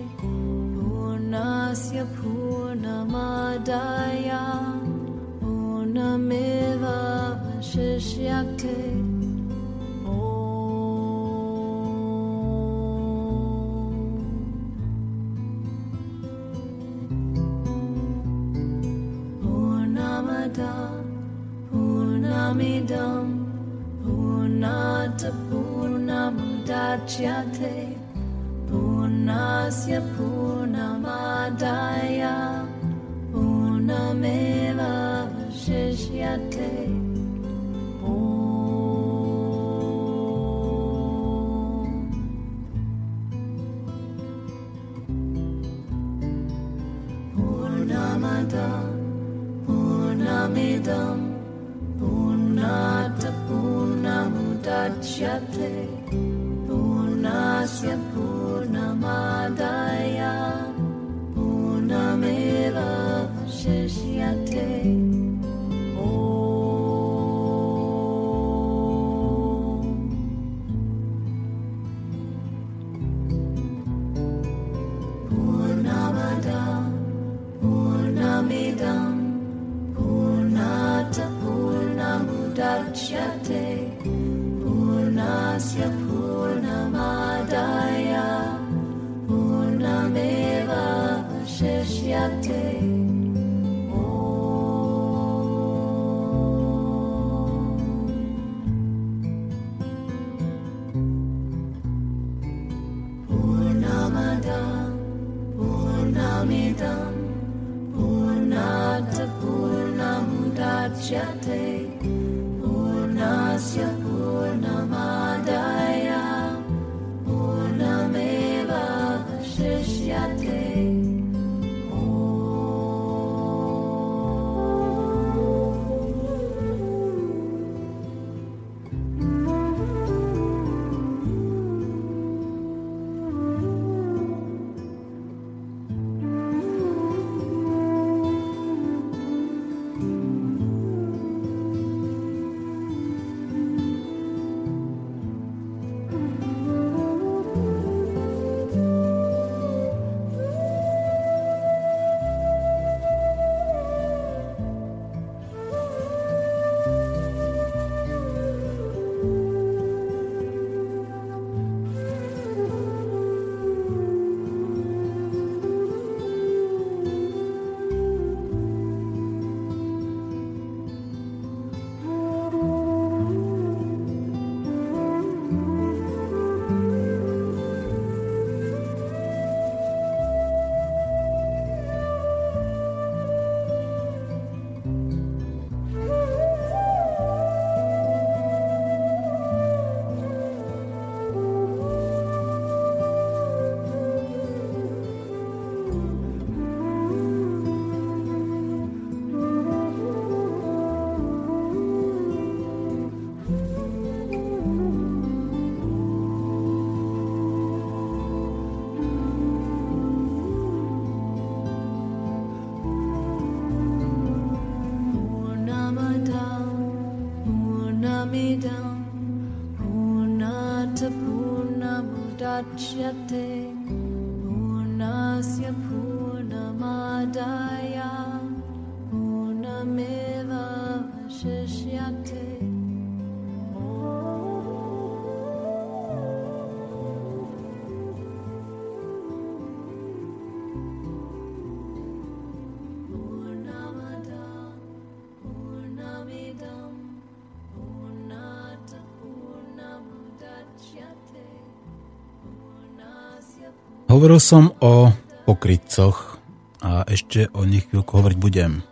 Hovoril som o pokrytcoch a ešte o nich chvíľku hovoriť budem.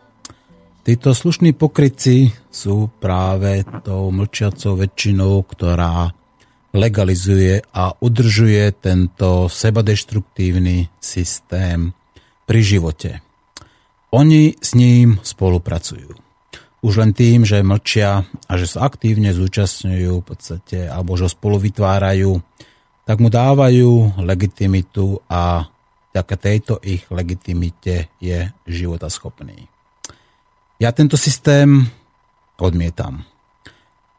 Títo slušní pokrytci sú práve tou mlčiacou väčšinou, ktorá legalizuje a udržuje tento sebadeštruktívny systém pri živote. Oni s ním spolupracujú. Už len tým, že mlčia a že sa aktívne zúčastňujú v podstate, alebo že spolu vytvárajú, tak mu dávajú legitimitu a vďaka tejto ich legitimite je životaschopný. Ja tento systém odmietam.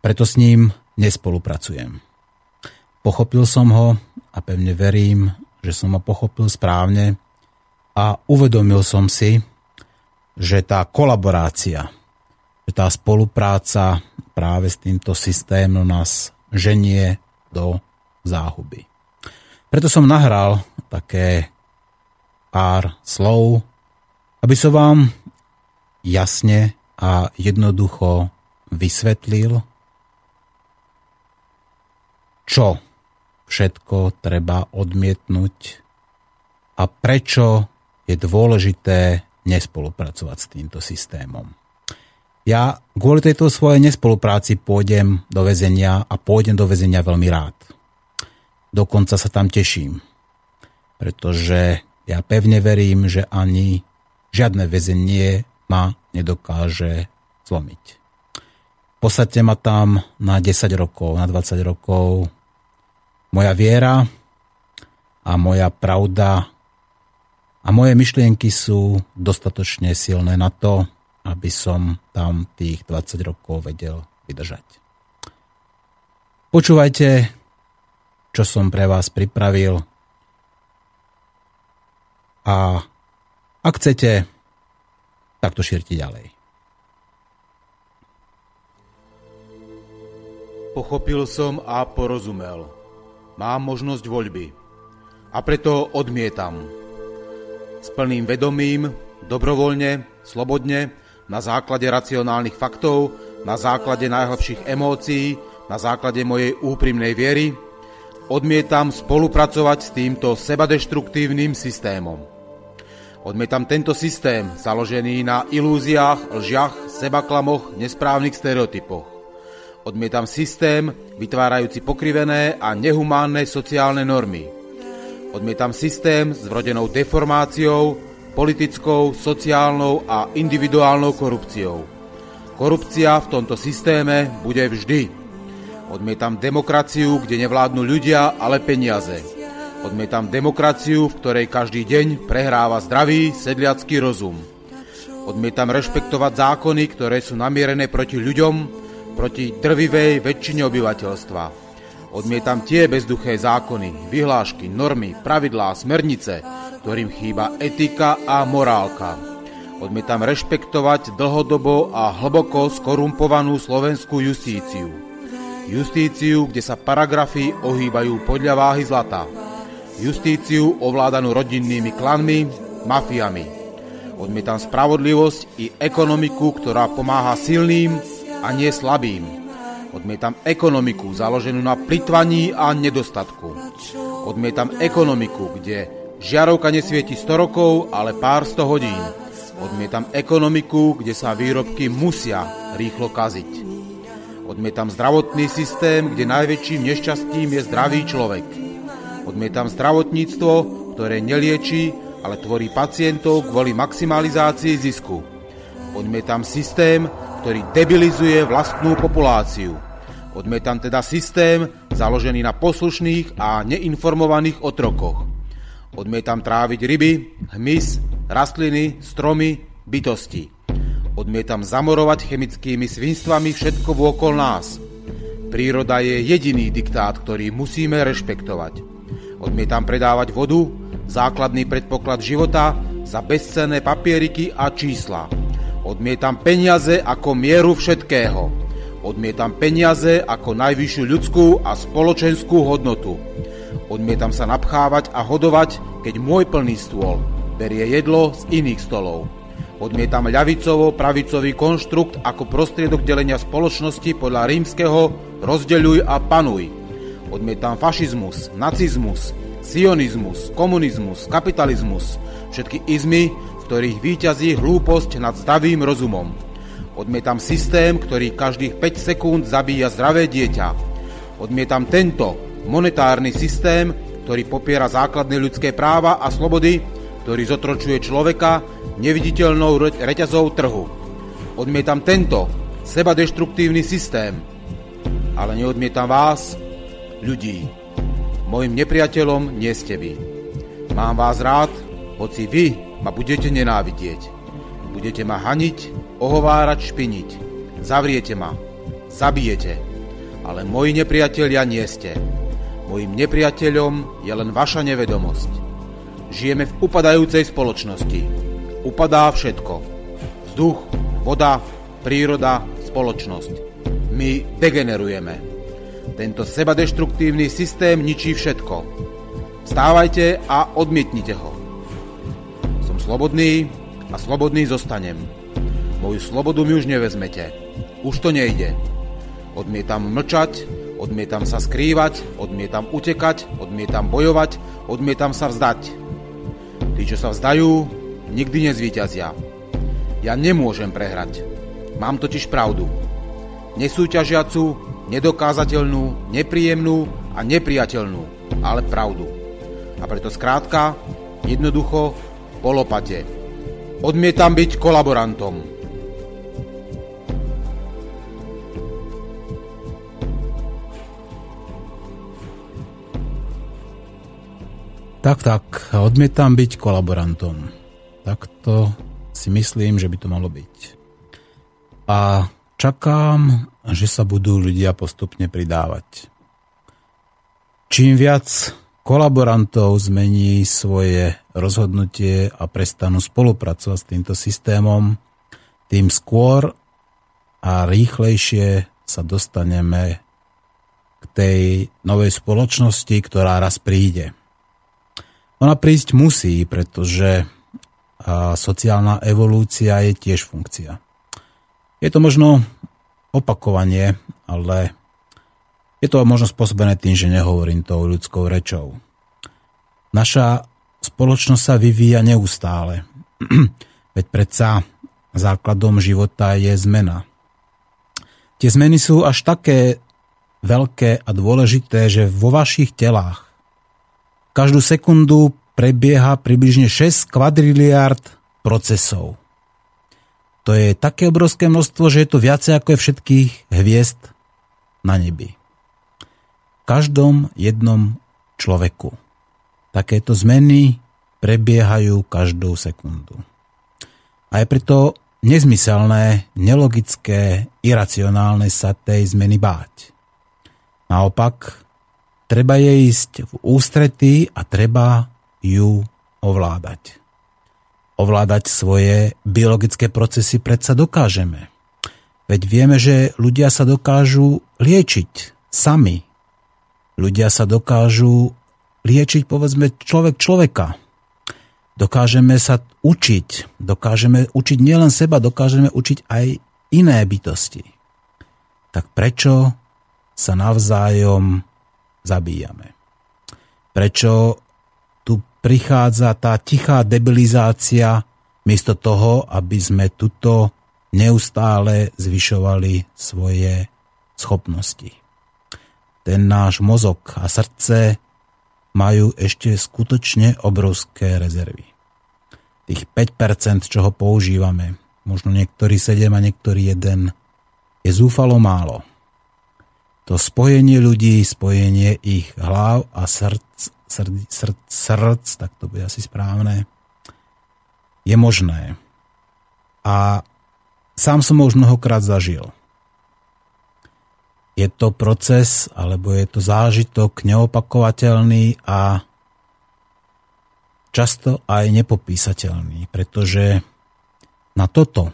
Preto s ním nespolupracujem. Pochopil som ho a pevne verím, že som ho pochopil správne a uvedomil som si, že tá kolaborácia, že tá spolupráca práve s týmto systémom nás ženie do záhuby. Preto som nahral také pár slov, aby som vám jasne a jednoducho vysvetlil, čo všetko treba odmietnúť a prečo je dôležité nespolupracovať s týmto systémom. Ja kvôli tejto svojej nespolupráci pôjdem do väzenia a pôjdem do väzenia veľmi rád. Dokonca sa tam teším, pretože ja pevne verím, že ani žiadne väzenie ma nedokáže zlomiť. Posadte ma tam na 10 rokov, na 20 rokov, moja viera a moja pravda a moje myšlienky sú dostatočne silné na to, aby som tam tých 20 rokov vedel vydržať. Počúvajte, čo som pre vás pripravil a ak chcete, tak to šírte ďalej. Pochopil som a porozumel mám možnosť voľby. A preto odmietam. S plným vedomím, dobrovoľne, slobodne, na základe racionálnych faktov, na základe najhlbších emócií, na základe mojej úprimnej viery, odmietam spolupracovať s týmto sebadeštruktívnym systémom. Odmietam tento systém, založený na ilúziách, lžiach, sebaklamoch, nesprávnych stereotypoch. Odmietam systém, vytvárajúci pokrivené a nehumánne sociálne normy. Odmietam systém s vrodenou deformáciou, politickou, sociálnou a individuálnou korupciou. Korupcia v tomto systéme bude vždy. Odmietam demokraciu, kde nevládnu ľudia, ale peniaze. Odmietam demokraciu, v ktorej každý deň prehráva zdravý sedliacký rozum. Odmietam rešpektovať zákony, ktoré sú namierené proti ľuďom, proti drvivej väčšine obyvateľstva. Odmietam tie bezduché zákony, vyhlášky, normy, pravidlá, smernice, ktorým chýba etika a morálka. Odmietam rešpektovať dlhodobo a hlboko skorumpovanú slovenskú justíciu. Justíciu, kde sa paragrafy ohýbajú podľa váhy zlata. Justíciu ovládanú rodinnými klanmi, mafiami. Odmietam spravodlivosť i ekonomiku, ktorá pomáha silným a nie slabým. Odmietam ekonomiku založenú na plitvaní a nedostatku. Odmietam ekonomiku, kde žiarovka nesvieti 100 rokov, ale pár 100 hodín. Odmietam ekonomiku, kde sa výrobky musia rýchlo kaziť. Odmietam zdravotný systém, kde najväčším nešťastím je zdravý človek. Odmietam zdravotníctvo, ktoré nelieči, ale tvorí pacientov kvôli maximalizácii zisku. Odmietam systém, ktorý debilizuje vlastnú populáciu. Odmietam teda systém založený na poslušných a neinformovaných otrokoch. Odmietam tráviť ryby, hmyz, rastliny, stromy, bytosti. Odmietam zamorovať chemickými svinstvami všetko vôkol nás. Príroda je jediný diktát, ktorý musíme rešpektovať. Odmietam predávať vodu, základný predpoklad života, za bezcenné papieriky a čísla. Odmietam peniaze ako mieru všetkého. Odmietam peniaze ako najvyššiu ľudskú a spoločenskú hodnotu. Odmietam sa napchávať a hodovať, keď môj plný stôl berie jedlo z iných stolov. Odmietam ľavicovo-pravicový konštrukt ako prostriedok delenia spoločnosti podľa rímskeho rozdeľuj a panuj. Odmietam fašizmus, nacizmus, sionizmus, komunizmus, kapitalizmus, všetky izmy, ktorých výťazí hlúposť nad zdravým rozumom. Odmietam systém, ktorý každých 5 sekúnd zabíja zdravé dieťa. Odmietam tento monetárny systém, ktorý popiera základné ľudské práva a slobody, ktorý zotročuje človeka neviditeľnou reťazou trhu. Odmietam tento sebadeštruktívny systém, ale neodmietam vás, ľudí. Mojim nepriateľom nie ste vy. Mám vás rád, hoci vy ma budete nenávidieť. Budete ma haniť, ohovárať, špiniť. zavriete ma, zabijete, ale moji nepriatelia nie ste. Mojím nepriateľom je len vaša nevedomosť. Žijeme v upadajúcej spoločnosti. Upadá všetko. Vzduch, voda, príroda, spoločnosť. My degenerujeme. Tento sebadeštruktívny systém ničí všetko. Vstávajte a odmietnite ho. Som slobodný a slobodný zostanem. Moju slobodu mi už nevezmete. Už to nejde. Odmietam mlčať, odmietam sa skrývať, odmietam utekať, odmietam bojovať, odmietam sa vzdať. Tí, čo sa vzdajú, nikdy nezvíťazia. Ja nemôžem prehrať. Mám totiž pravdu. Nesúťažiacu, nedokázateľnú, nepríjemnú a nepriateľnú, ale pravdu. A preto skrátka, jednoducho, polopate. Odmietam byť kolaborantom. Tak, tak, odmietam byť kolaborantom. Takto si myslím, že by to malo byť. A čakám, že sa budú ľudia postupne pridávať. Čím viac kolaborantov zmení svoje rozhodnutie a prestanú spolupracovať s týmto systémom, tým skôr a rýchlejšie sa dostaneme k tej novej spoločnosti, ktorá raz príde. Ona prísť musí, pretože sociálna evolúcia je tiež funkcia. Je to možno opakovanie, ale je to možno spôsobené tým, že nehovorím tou ľudskou rečou. Naša spoločnosť sa vyvíja neustále. *clears throat* Veď predsa základom života je zmena. Tie zmeny sú až také veľké a dôležité, že vo vašich telách Každú sekundu prebieha približne 6 kvadriliard procesov. To je také obrovské množstvo, že je to viacej ako je všetkých hviezd na nebi. V každom jednom človeku. Takéto zmeny prebiehajú každú sekundu. A je preto nezmyselné, nelogické, iracionálne sa tej zmeny báť. Naopak, Treba jej ísť v ústretí a treba ju ovládať. Ovládať svoje biologické procesy predsa dokážeme. Veď vieme, že ľudia sa dokážu liečiť sami. Ľudia sa dokážu liečiť, povedzme, človek človeka. Dokážeme sa učiť. Dokážeme učiť nielen seba, dokážeme učiť aj iné bytosti. Tak prečo sa navzájom zabíjame. Prečo tu prichádza tá tichá debilizácia miesto toho, aby sme tuto neustále zvyšovali svoje schopnosti. Ten náš mozog a srdce majú ešte skutočne obrovské rezervy. Tých 5%, čo ho používame, možno niektorý 7 a niektorý 1, je zúfalo málo to spojenie ľudí, spojenie ich hlav a srdc, srdc, srdc, srdc tak to bude asi správne, je možné. A sám som ho už mnohokrát zažil. Je to proces, alebo je to zážitok neopakovateľný a často aj nepopísateľný, pretože na toto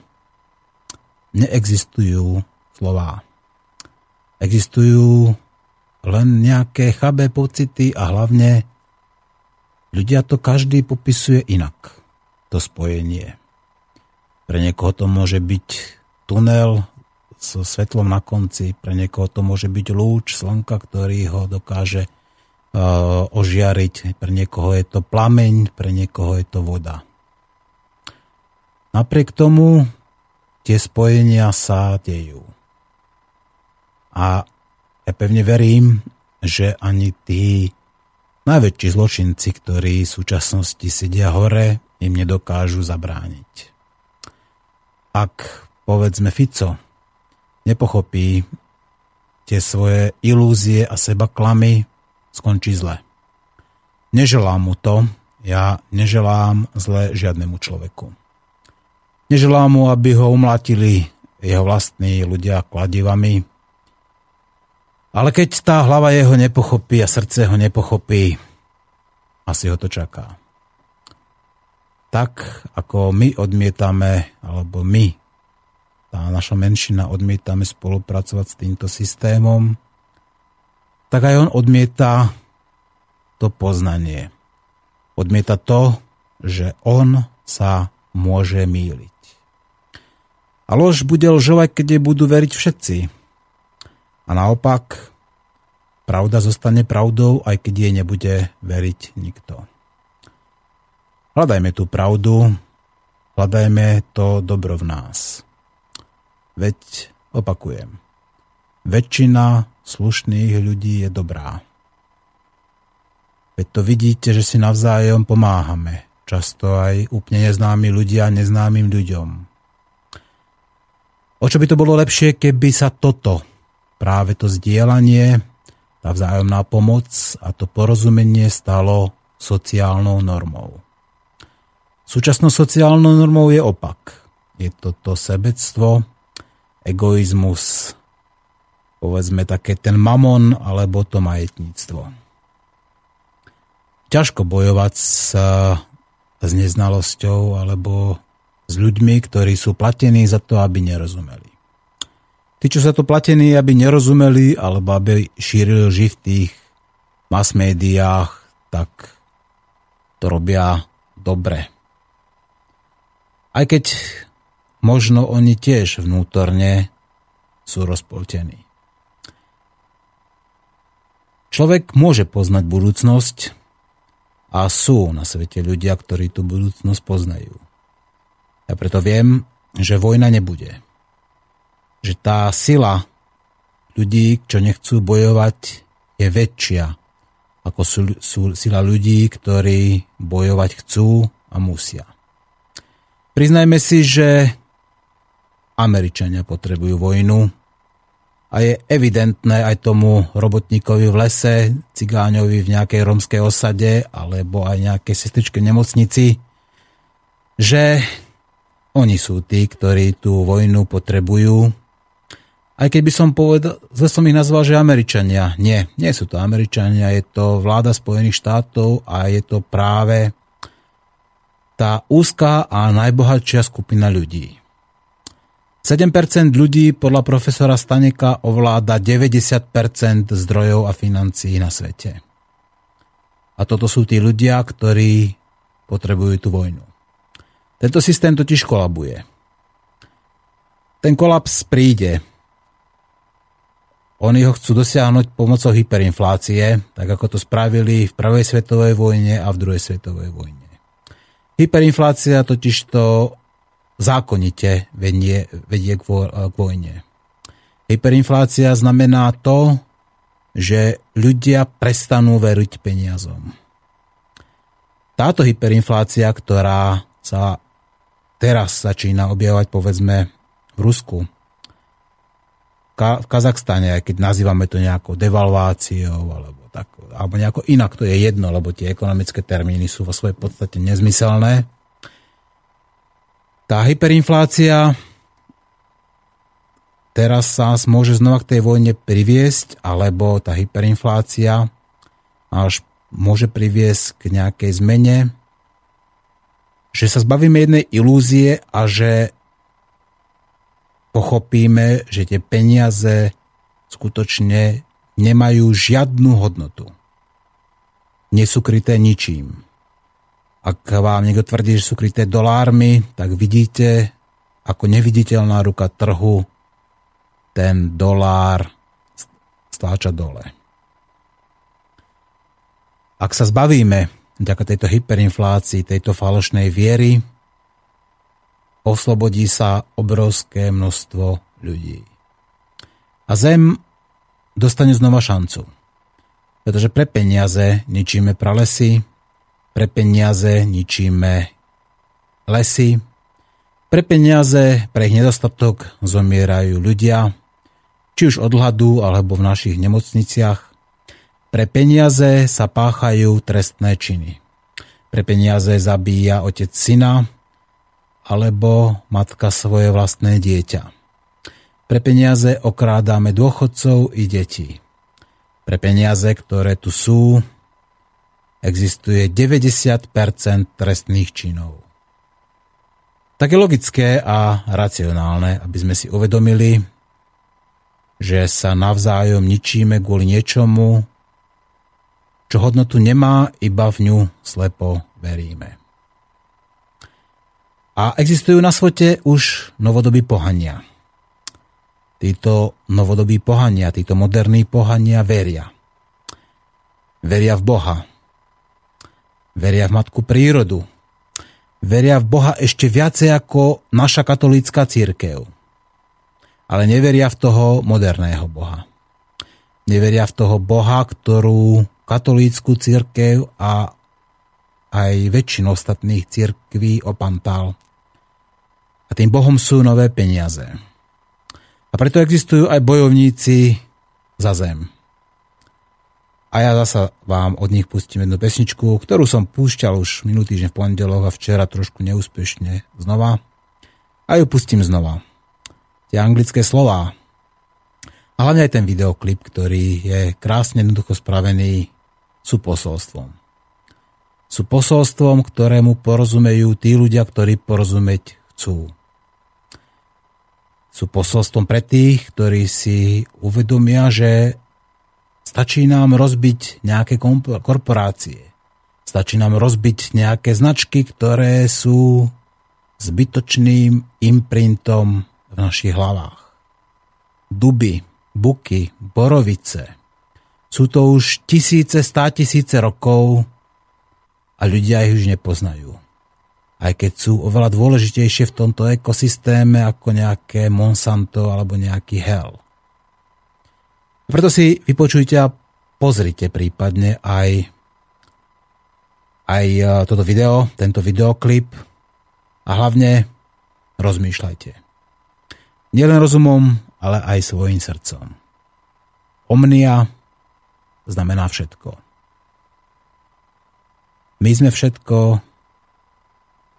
neexistujú slová. Existujú len nejaké chabé pocity a hlavne ľudia to každý popisuje inak, to spojenie. Pre niekoho to môže byť tunel so svetlom na konci, pre niekoho to môže byť lúč slnka, ktorý ho dokáže uh, ožiariť, pre niekoho je to plameň, pre niekoho je to voda. Napriek tomu tie spojenia sa dejú. A ja pevne verím, že ani tí najväčší zločinci, ktorí v súčasnosti sedia hore, im nedokážu zabrániť. Ak, povedzme, Fico nepochopí tie svoje ilúzie a seba klamy, skončí zle. Neželám mu to, ja neželám zle žiadnemu človeku. Neželám mu, aby ho umlatili jeho vlastní ľudia kladivami. Ale keď tá hlava jeho nepochopí a srdce ho nepochopí, asi ho to čaká. Tak, ako my odmietame, alebo my, tá naša menšina odmietame spolupracovať s týmto systémom, tak aj on odmieta to poznanie. Odmieta to, že on sa môže míliť. A lož bude lžovať, keď budú veriť všetci. A naopak, pravda zostane pravdou, aj keď jej nebude veriť nikto. Hľadajme tú pravdu, hľadajme to dobro v nás. Veď, opakujem, väčšina slušných ľudí je dobrá. Veď to vidíte, že si navzájom pomáhame. Často aj úplne neznámi ľudia neznámym ľuďom. O čo by to bolo lepšie, keby sa toto, práve to zdieľanie, tá vzájomná pomoc a to porozumenie stalo sociálnou normou. Súčasnou sociálnou normou je opak. Je to to sebectvo, egoizmus, povedzme také ten mamon alebo to majetníctvo. Ťažko bojovať s, s neznalosťou alebo s ľuďmi, ktorí sú platení za to, aby nerozumeli. Tí, čo sa to platení, aby nerozumeli alebo aby šírili lži v tých mass médiách, tak to robia dobre. Aj keď možno oni tiež vnútorne sú rozpoltení. Človek môže poznať budúcnosť a sú na svete ľudia, ktorí tú budúcnosť poznajú. Ja preto viem, že vojna nebude. Že tá sila ľudí, čo nechcú bojovať, je väčšia ako sú, sú sila ľudí, ktorí bojovať chcú a musia. Priznajme si, že Američania potrebujú vojnu, a je evidentné aj tomu robotníkovi v lese, cigáňovi v nejakej romskej osade alebo aj nejakej sestričke v nemocnici, že oni sú tí, ktorí tú vojnu potrebujú. Aj keď by som povedal, zle som ich nazval, že Američania. Nie, nie sú to Američania, je to vláda Spojených štátov a je to práve tá úzká a najbohatšia skupina ľudí. 7% ľudí podľa profesora Staneka ovláda 90% zdrojov a financií na svete. A toto sú tí ľudia, ktorí potrebujú tú vojnu. Tento systém totiž kolabuje. Ten kolaps príde. Oni ho chcú dosiahnuť pomocou hyperinflácie, tak ako to spravili v prvej svetovej vojne a v druhej svetovej vojne. Hyperinflácia totiž to zákonite vedie, vedie k, vo, k vojne. Hyperinflácia znamená to, že ľudia prestanú veriť peniazom. Táto hyperinflácia, ktorá sa teraz začína objavovať povedzme v Rusku, v Kazachstane, aj keď nazývame to nejakou devalváciou alebo, tak, alebo nejako inak, to je jedno, lebo tie ekonomické termíny sú vo svojej podstate nezmyselné. Tá hyperinflácia teraz sa môže znova k tej vojne priviesť, alebo tá hyperinflácia až môže priviesť k nejakej zmene, že sa zbavíme jednej ilúzie a že pochopíme, že tie peniaze skutočne nemajú žiadnu hodnotu. Nie sú kryté ničím. Ak vám niekto tvrdí, že sú kryté dolármi, tak vidíte, ako neviditeľná ruka trhu ten dolár stláča dole. Ak sa zbavíme vďaka tejto hyperinflácii, tejto falošnej viery, oslobodí sa obrovské množstvo ľudí. A Zem dostane znova šancu. Pretože pre peniaze ničíme pralesy, pre peniaze ničíme lesy, pre peniaze, pre ich nedostatok zomierajú ľudia, či už od hladu alebo v našich nemocniciach. Pre peniaze sa páchajú trestné činy. Pre peniaze zabíja otec syna alebo matka svoje vlastné dieťa. pre peniaze okrádame dôchodcov i detí. Pre peniaze, ktoré tu sú, existuje 90% trestných činov. Tak je logické a racionálne, aby sme si uvedomili, že sa navzájom ničíme kvôli niečomu, čo hodnotu nemá, iba v ňu slepo veríme. A existujú na svete už novodobí pohania. Títo novodobí pohania, títo moderní pohania veria. Veria v Boha. Veria v Matku prírodu, veria v Boha ešte viacej ako naša katolícka církev. Ale neveria v toho moderného Boha. Neveria v toho Boha, ktorú katolícku církev a aj väčšinu ostatných církví opantal. A tým Bohom sú nové peniaze. A preto existujú aj bojovníci za zem. A ja zasa vám od nich pustím jednu pesničku, ktorú som púšťal už minulý týždeň v pondelok a včera trošku neúspešne znova. A ju pustím znova. Tie anglické slova. A hlavne aj ten videoklip, ktorý je krásne jednoducho spravený, sú posolstvom. Sú posolstvom, ktorému porozumejú tí ľudia, ktorí porozumieť chcú. Sú posolstvom pre tých, ktorí si uvedomia, že Stačí nám rozbiť nejaké korporácie. Stačí nám rozbiť nejaké značky, ktoré sú zbytočným imprintom v našich hlavách. Duby, buky, borovice. Sú to už tisíce, stá tisíce rokov a ľudia ich už nepoznajú. Aj keď sú oveľa dôležitejšie v tomto ekosystéme ako nejaké Monsanto alebo nejaký Hell. Preto si vypočujte a pozrite prípadne aj, aj e, toto video, tento videoklip a hlavne rozmýšľajte. Nielen rozumom, ale aj svojim srdcom. Omnia znamená všetko. My sme všetko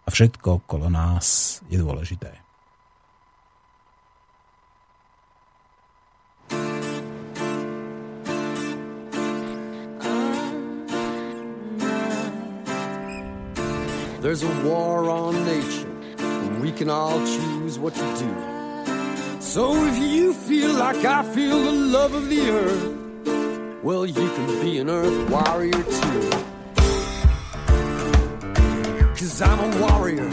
a všetko okolo nás je dôležité. There's a war on nature, and we can all choose what to do. So if you feel like I feel the love of the earth, well, you can be an earth warrior too. Cause I'm a warrior.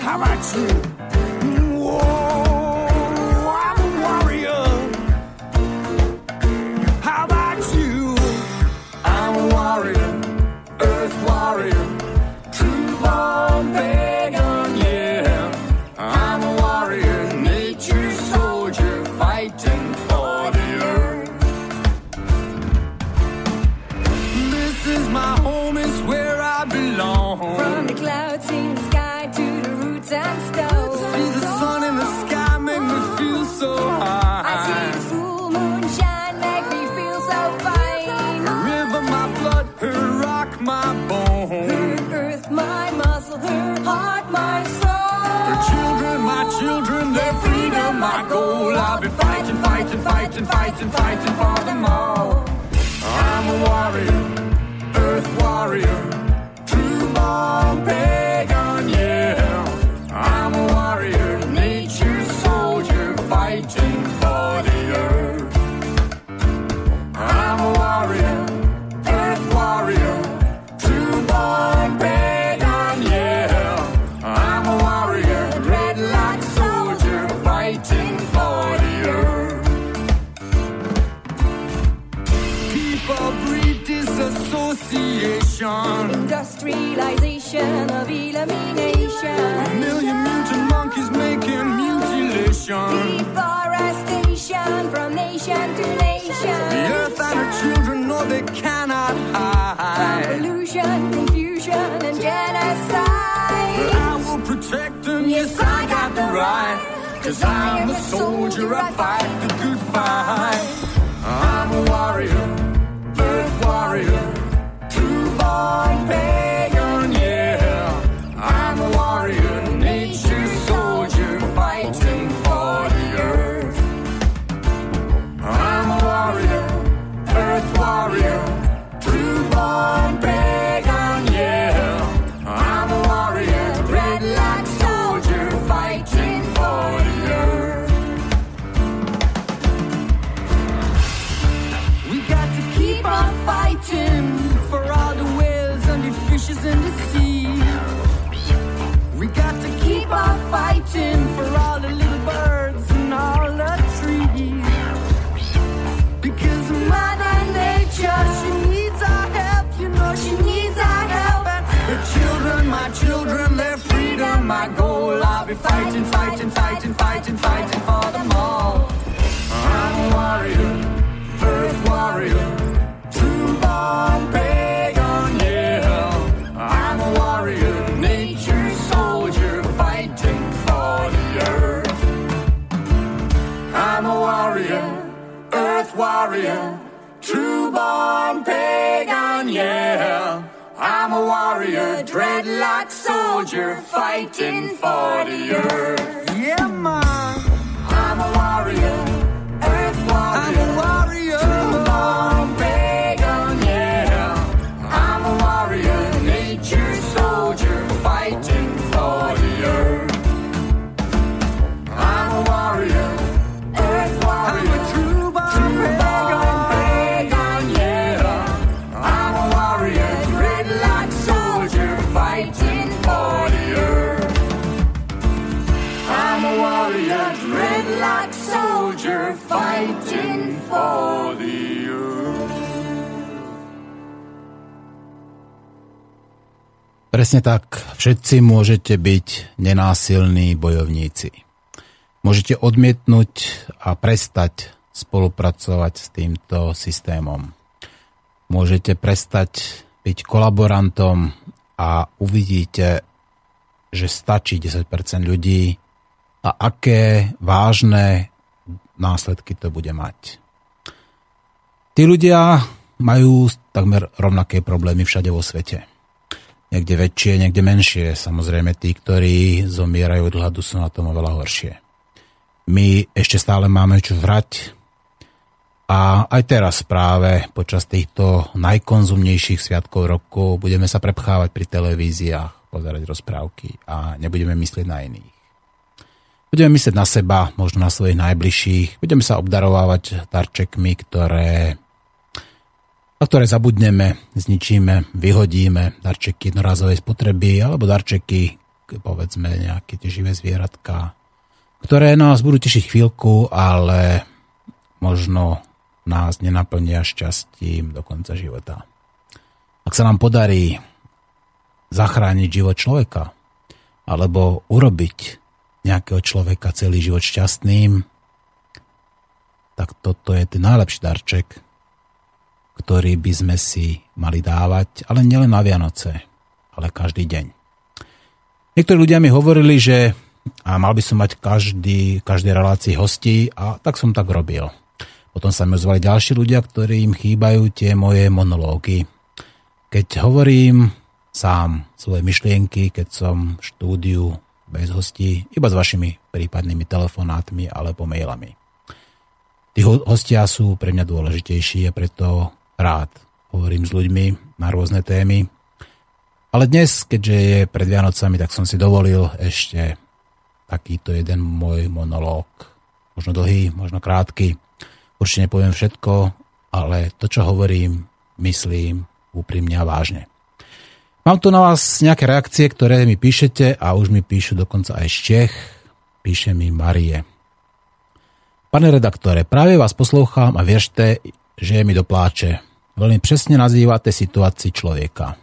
How about you? Mutilation. Deforestation from nation to nation. The earth and her children know they cannot hide. From pollution, confusion, and genocide. But I will protect them, yes, I got the right. Cause I'm a soldier, I fight the good fight. I'm a warrior, birth warrior born pagan, Fighting, fighting, fighting, fighting, fighting for them all. I'm a warrior, earth warrior, true born pagan, yeah. I'm a warrior, nature's soldier, fighting for the earth. I'm a warrior, earth warrior, true born pagan, yeah dreadlock soldier, fighting for the earth. Yeah, man. I'm a warrior, Presne tak, všetci môžete byť nenásilní bojovníci. Môžete odmietnúť a prestať spolupracovať s týmto systémom. Môžete prestať byť kolaborantom a uvidíte, že stačí 10% ľudí a aké vážne následky to bude mať. Tí ľudia majú takmer rovnaké problémy všade vo svete niekde väčšie, niekde menšie. Samozrejme, tí, ktorí zomierajú od hladu, sú na tom oveľa horšie. My ešte stále máme čo vrať a aj teraz práve počas týchto najkonzumnejších sviatkov roku budeme sa prepchávať pri televíziách, pozerať rozprávky a nebudeme myslieť na iných. Budeme myslieť na seba, možno na svojich najbližších, budeme sa obdarovávať darčekmi, ktoré na ktoré zabudneme, zničíme, vyhodíme darčeky jednorázovej spotreby alebo darčeky, povedzme nejaké tie živé zvieratka, ktoré nás budú tešiť chvíľku, ale možno nás nenaplnia šťastím do konca života. Ak sa nám podarí zachrániť život človeka alebo urobiť nejakého človeka celý život šťastným, tak toto je ten najlepší darček, ktorý by sme si mali dávať, ale nielen na Vianoce, ale každý deň. Niektorí ľudia mi hovorili, že a mal by som mať každý, každej relácii hostí a tak som tak robil. Potom sa mi ozvali ďalší ľudia, ktorým chýbajú tie moje monológy. Keď hovorím sám svoje myšlienky, keď som v štúdiu bez hostí, iba s vašimi prípadnými telefonátmi alebo mailami. Tí hostia sú pre mňa dôležitejší a preto rád hovorím s ľuďmi na rôzne témy. Ale dnes, keďže je pred Vianocami, tak som si dovolil ešte takýto jeden môj monológ. Možno dlhý, možno krátky. Určite nepoviem všetko, ale to, čo hovorím, myslím úprimne a vážne. Mám tu na vás nejaké reakcie, ktoré mi píšete a už mi píšu dokonca aj z Čech. Píše mi Marie. Pane redaktore, práve vás poslouchám a viešte, že je mi do pláče. Veľmi presne nazývate situácii človeka.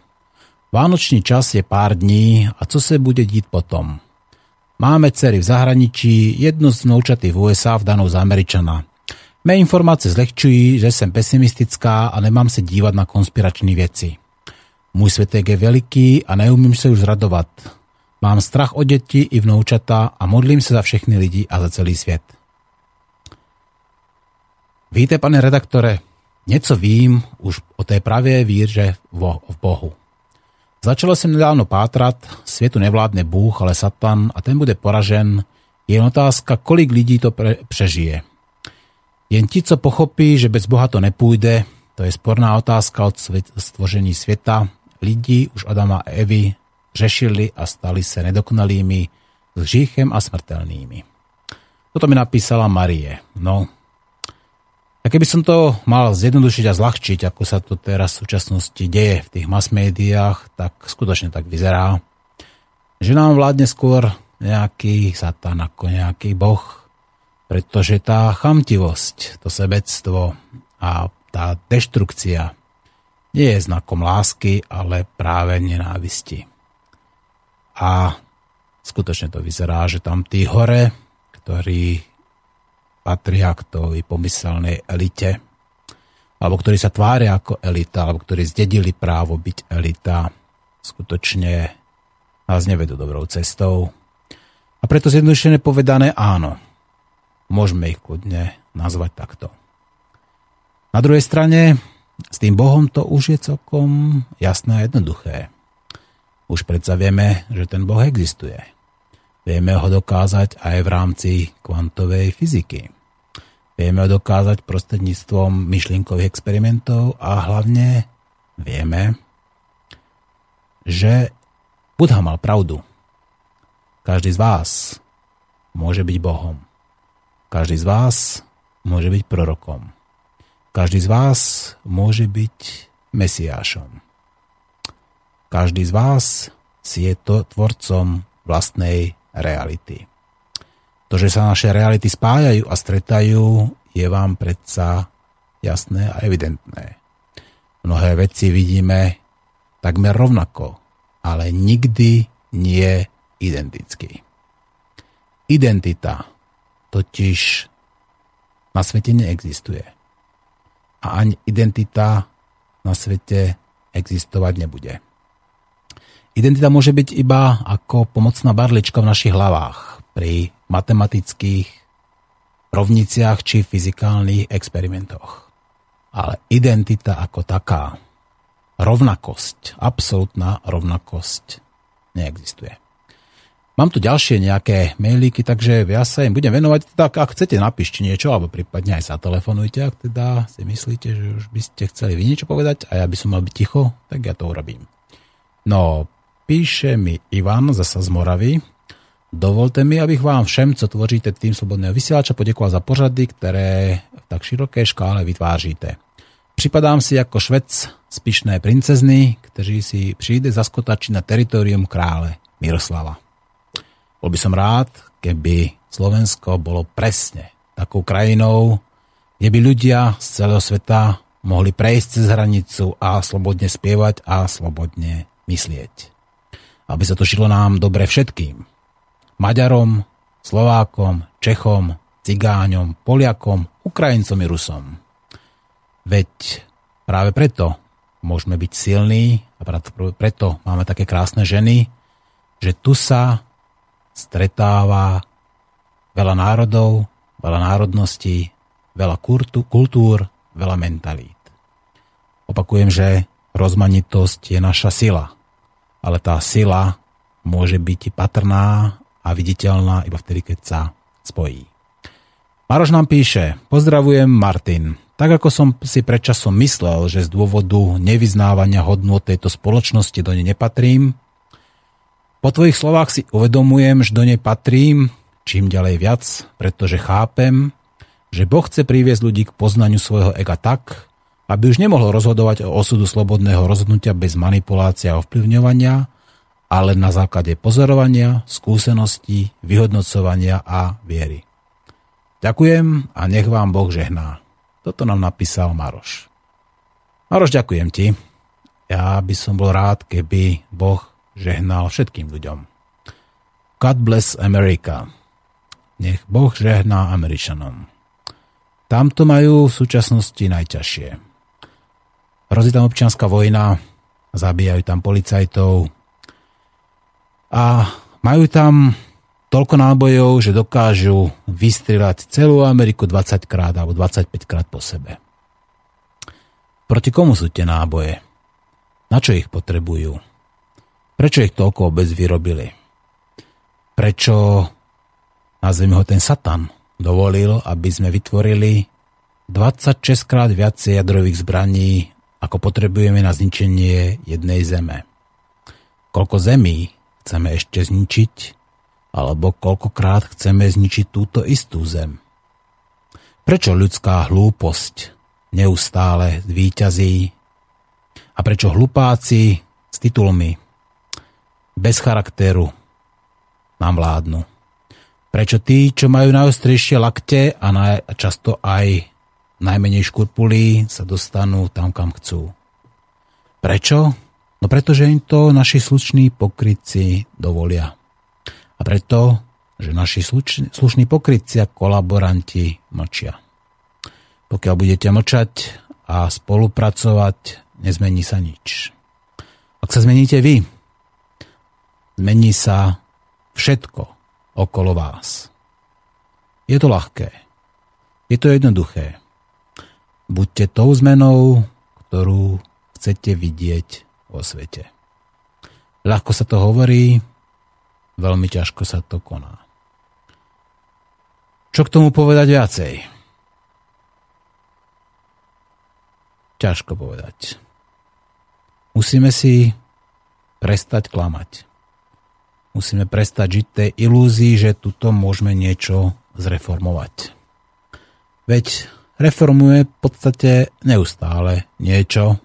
Vánočný čas je pár dní a co se bude dít potom? Máme dcery v zahraničí, jednu z vnoučaty v USA vdanou za Američana. Mé informace zlehčují, že jsem pesimistická a nemám se dívat na konspirační věci. Můj světek je veliký a neumím se už zradovat. Mám strach o děti i vnoučata a modlím se za všechny lidi a za celý svět. Víte, pane redaktore, něco vím už o té pravé víře v Bohu. Začalo jsem nedávno pátrat, světu nevládne Bůh, ale Satan a ten bude poražen. Je otázka, kolik lidí to pre- přežije. Jen ti, co pochopí, že bez Boha to nepůjde, to je sporná otázka od stvoření světa, lidi už Adama a Evy řešili a stali se nedokonalými, s hříchem a smrtelnými. Toto mi napísala Marie. No, a keby som to mal zjednodušiť a zľahčiť, ako sa to teraz v súčasnosti deje v tých mass médiách, tak skutočne tak vyzerá, že nám vládne skôr nejaký satan ako nejaký boh, pretože tá chamtivosť, to sebectvo a tá deštrukcia nie je znakom lásky, ale práve nenávisti. A skutočne to vyzerá, že tam tí hore, ktorí patria k tej pomyselnej elite, alebo ktorí sa tvária ako elita, alebo ktorí zdedili právo byť elita, skutočne nás nevedú dobrou cestou. A preto zjednodušene povedané áno, môžeme ich kľudne nazvať takto. Na druhej strane, s tým Bohom to už je celkom jasné a jednoduché. Už predsa vieme, že ten Boh existuje. Vieme ho dokázať aj v rámci kvantovej fyziky. Vieme ho dokázať prostredníctvom myšlienkových experimentov a hlavne vieme, že Budha mal pravdu. Každý z vás môže byť Bohom. Každý z vás môže byť prorokom. Každý z vás môže byť Mesiášom. Každý z vás si je to tvorcom vlastnej reality. To, že sa naše reality spájajú a stretajú, je vám predsa jasné a evidentné. Mnohé veci vidíme takmer rovnako, ale nikdy nie identicky. Identita totiž na svete neexistuje a ani identita na svete existovať nebude. Identita môže byť iba ako pomocná barlička v našich hlavách pri matematických rovniciach či fyzikálnych experimentoch. Ale identita ako taká, rovnakosť, absolútna rovnakosť neexistuje. Mám tu ďalšie nejaké mailíky, takže ja sa im budem venovať. Tak ak chcete, napíšte niečo, alebo prípadne aj sa telefonujte, ak teda si myslíte, že už by ste chceli vy niečo povedať a ja by som mal byť ticho, tak ja to urobím. No, píše mi Ivan zasa z Moravy. Dovolte mi, abych vám všem, co tvoříte tým Slobodného vysielača, poděkoval za pořady, ktoré v tak široké škále vytváříte. Připadám si ako švec spišné princezny, kteří si přijde zaskotačiť na teritorium krále Miroslava. Bol by som rád, keby Slovensko bolo presne takou krajinou, kde by ľudia z celého sveta mohli prejsť cez hranicu a slobodne spievať a slobodne myslieť. Aby sa to šilo nám dobre všetkým. Maďarom, Slovákom, Čechom, Cigáňom, Poliakom, Ukrajincom i Rusom. Veď práve preto môžeme byť silní a preto máme také krásne ženy, že tu sa stretáva veľa národov, veľa národností, veľa kultúr, veľa mentalít. Opakujem, že rozmanitosť je naša sila, ale tá sila môže byť patrná a viditeľná iba vtedy, keď sa spojí. Maroš nám píše, pozdravujem Martin. Tak ako som si predčasom myslel, že z dôvodu nevyznávania hodnôt tejto spoločnosti do nej nepatrím, po tvojich slovách si uvedomujem, že do nej patrím čím ďalej viac, pretože chápem, že Boh chce priviesť ľudí k poznaniu svojho ega tak, aby už nemohol rozhodovať o osudu slobodného rozhodnutia bez manipulácia a ovplyvňovania, ale na základe pozorovania, skúseností, vyhodnocovania a viery. Ďakujem a nech vám Boh žehná. Toto nám napísal Maroš. Maroš, ďakujem ti. Ja by som bol rád, keby Boh žehnal všetkým ľuďom. God bless America. Nech Boh žehná Američanom. Tamto majú v súčasnosti najťažšie. Hrozí tam občianská vojna, zabíjajú tam policajtov a majú tam toľko nábojov, že dokážu vystrieľať celú Ameriku 20 krát alebo 25 krát po sebe. Proti komu sú tie náboje? Na čo ich potrebujú? Prečo ich toľko vôbec vyrobili? Prečo, nazvime ho ten Satan, dovolil, aby sme vytvorili 26 krát viacej jadrových zbraní, ako potrebujeme na zničenie jednej zeme? Koľko zemí chceme ešte zničiť, alebo koľkokrát chceme zničiť túto istú zem? Prečo ľudská hlúposť neustále zvíťazí a prečo hlupáci s titulmi bez charakteru nám vládnu. Prečo tí, čo majú najostrejšie lakte a často aj najmenej škurpulí, sa dostanú tam, kam chcú. Prečo? No pretože im to naši slušní pokrytci dovolia. A preto, že naši slušní, pokrytci a kolaboranti mlčia. Pokiaľ budete mlčať a spolupracovať, nezmení sa nič. Ak sa zmeníte vy, Mení sa všetko okolo vás. Je to ľahké. Je to jednoduché. Buďte tou zmenou, ktorú chcete vidieť vo svete. Ľahko sa to hovorí, veľmi ťažko sa to koná. Čo k tomu povedať viacej? Ťažko povedať. Musíme si prestať klamať. Musíme prestať žiť tej ilúzii, že tuto môžeme niečo zreformovať. Veď reformuje v podstate neustále niečo.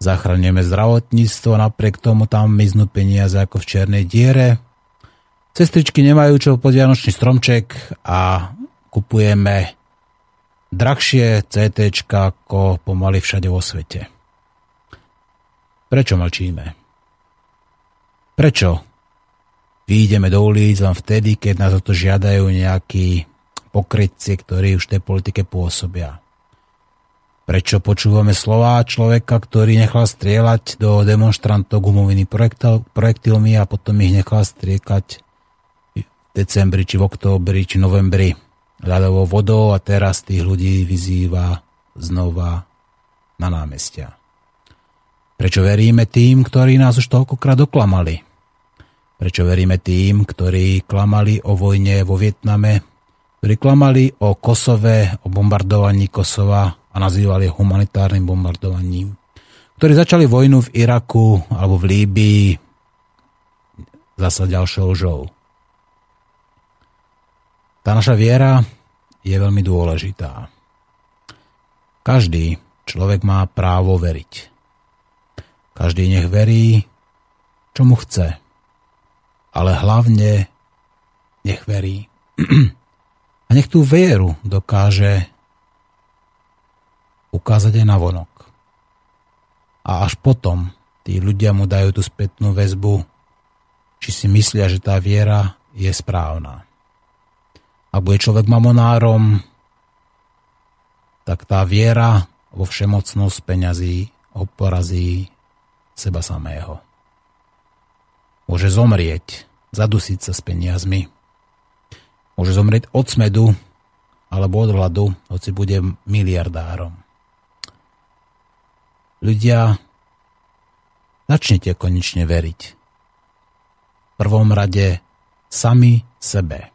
Zachraňujeme zdravotníctvo, napriek tomu tam miznú peniaze ako v čiernej diere. Sestričky nemajú čo pod Vianočný stromček a kupujeme drahšie CT ako pomaly všade vo svete. Prečo mlčíme? Prečo Výjdeme do ulic len vtedy, keď nás o to žiadajú nejakí pokrytci, ktorí už v tej politike pôsobia. Prečo počúvame slová človeka, ktorý nechal strieľať do demonstrantov gumovými projektilmi a potom ich nechal striekať v decembri, či v októbri, či novembri ľadovou vodou a teraz tých ľudí vyzýva znova na námestia. Prečo veríme tým, ktorí nás už toľkokrát oklamali? Prečo veríme tým, ktorí klamali o vojne vo Vietname, ktorí klamali o Kosove, o bombardovaní Kosova a nazývali humanitárnym bombardovaním, ktorí začali vojnu v Iraku alebo v Líbii zasa ďalšou žou. Tá naša viera je veľmi dôležitá. Každý človek má právo veriť. Každý nech verí, čo mu chce ale hlavne nech verí. *clears throat* A nech tú vieru dokáže ukázať aj na vonok. A až potom tí ľudia mu dajú tú spätnú väzbu, či si myslia, že tá viera je správna. Ak bude človek mamonárom, tak tá viera vo všemocnosť peňazí ho seba samého môže zomrieť, zadusiť sa s peniazmi. Môže zomrieť od smedu alebo od hladu, hoci bude miliardárom. Ľudia, začnite konečne veriť. V prvom rade sami sebe.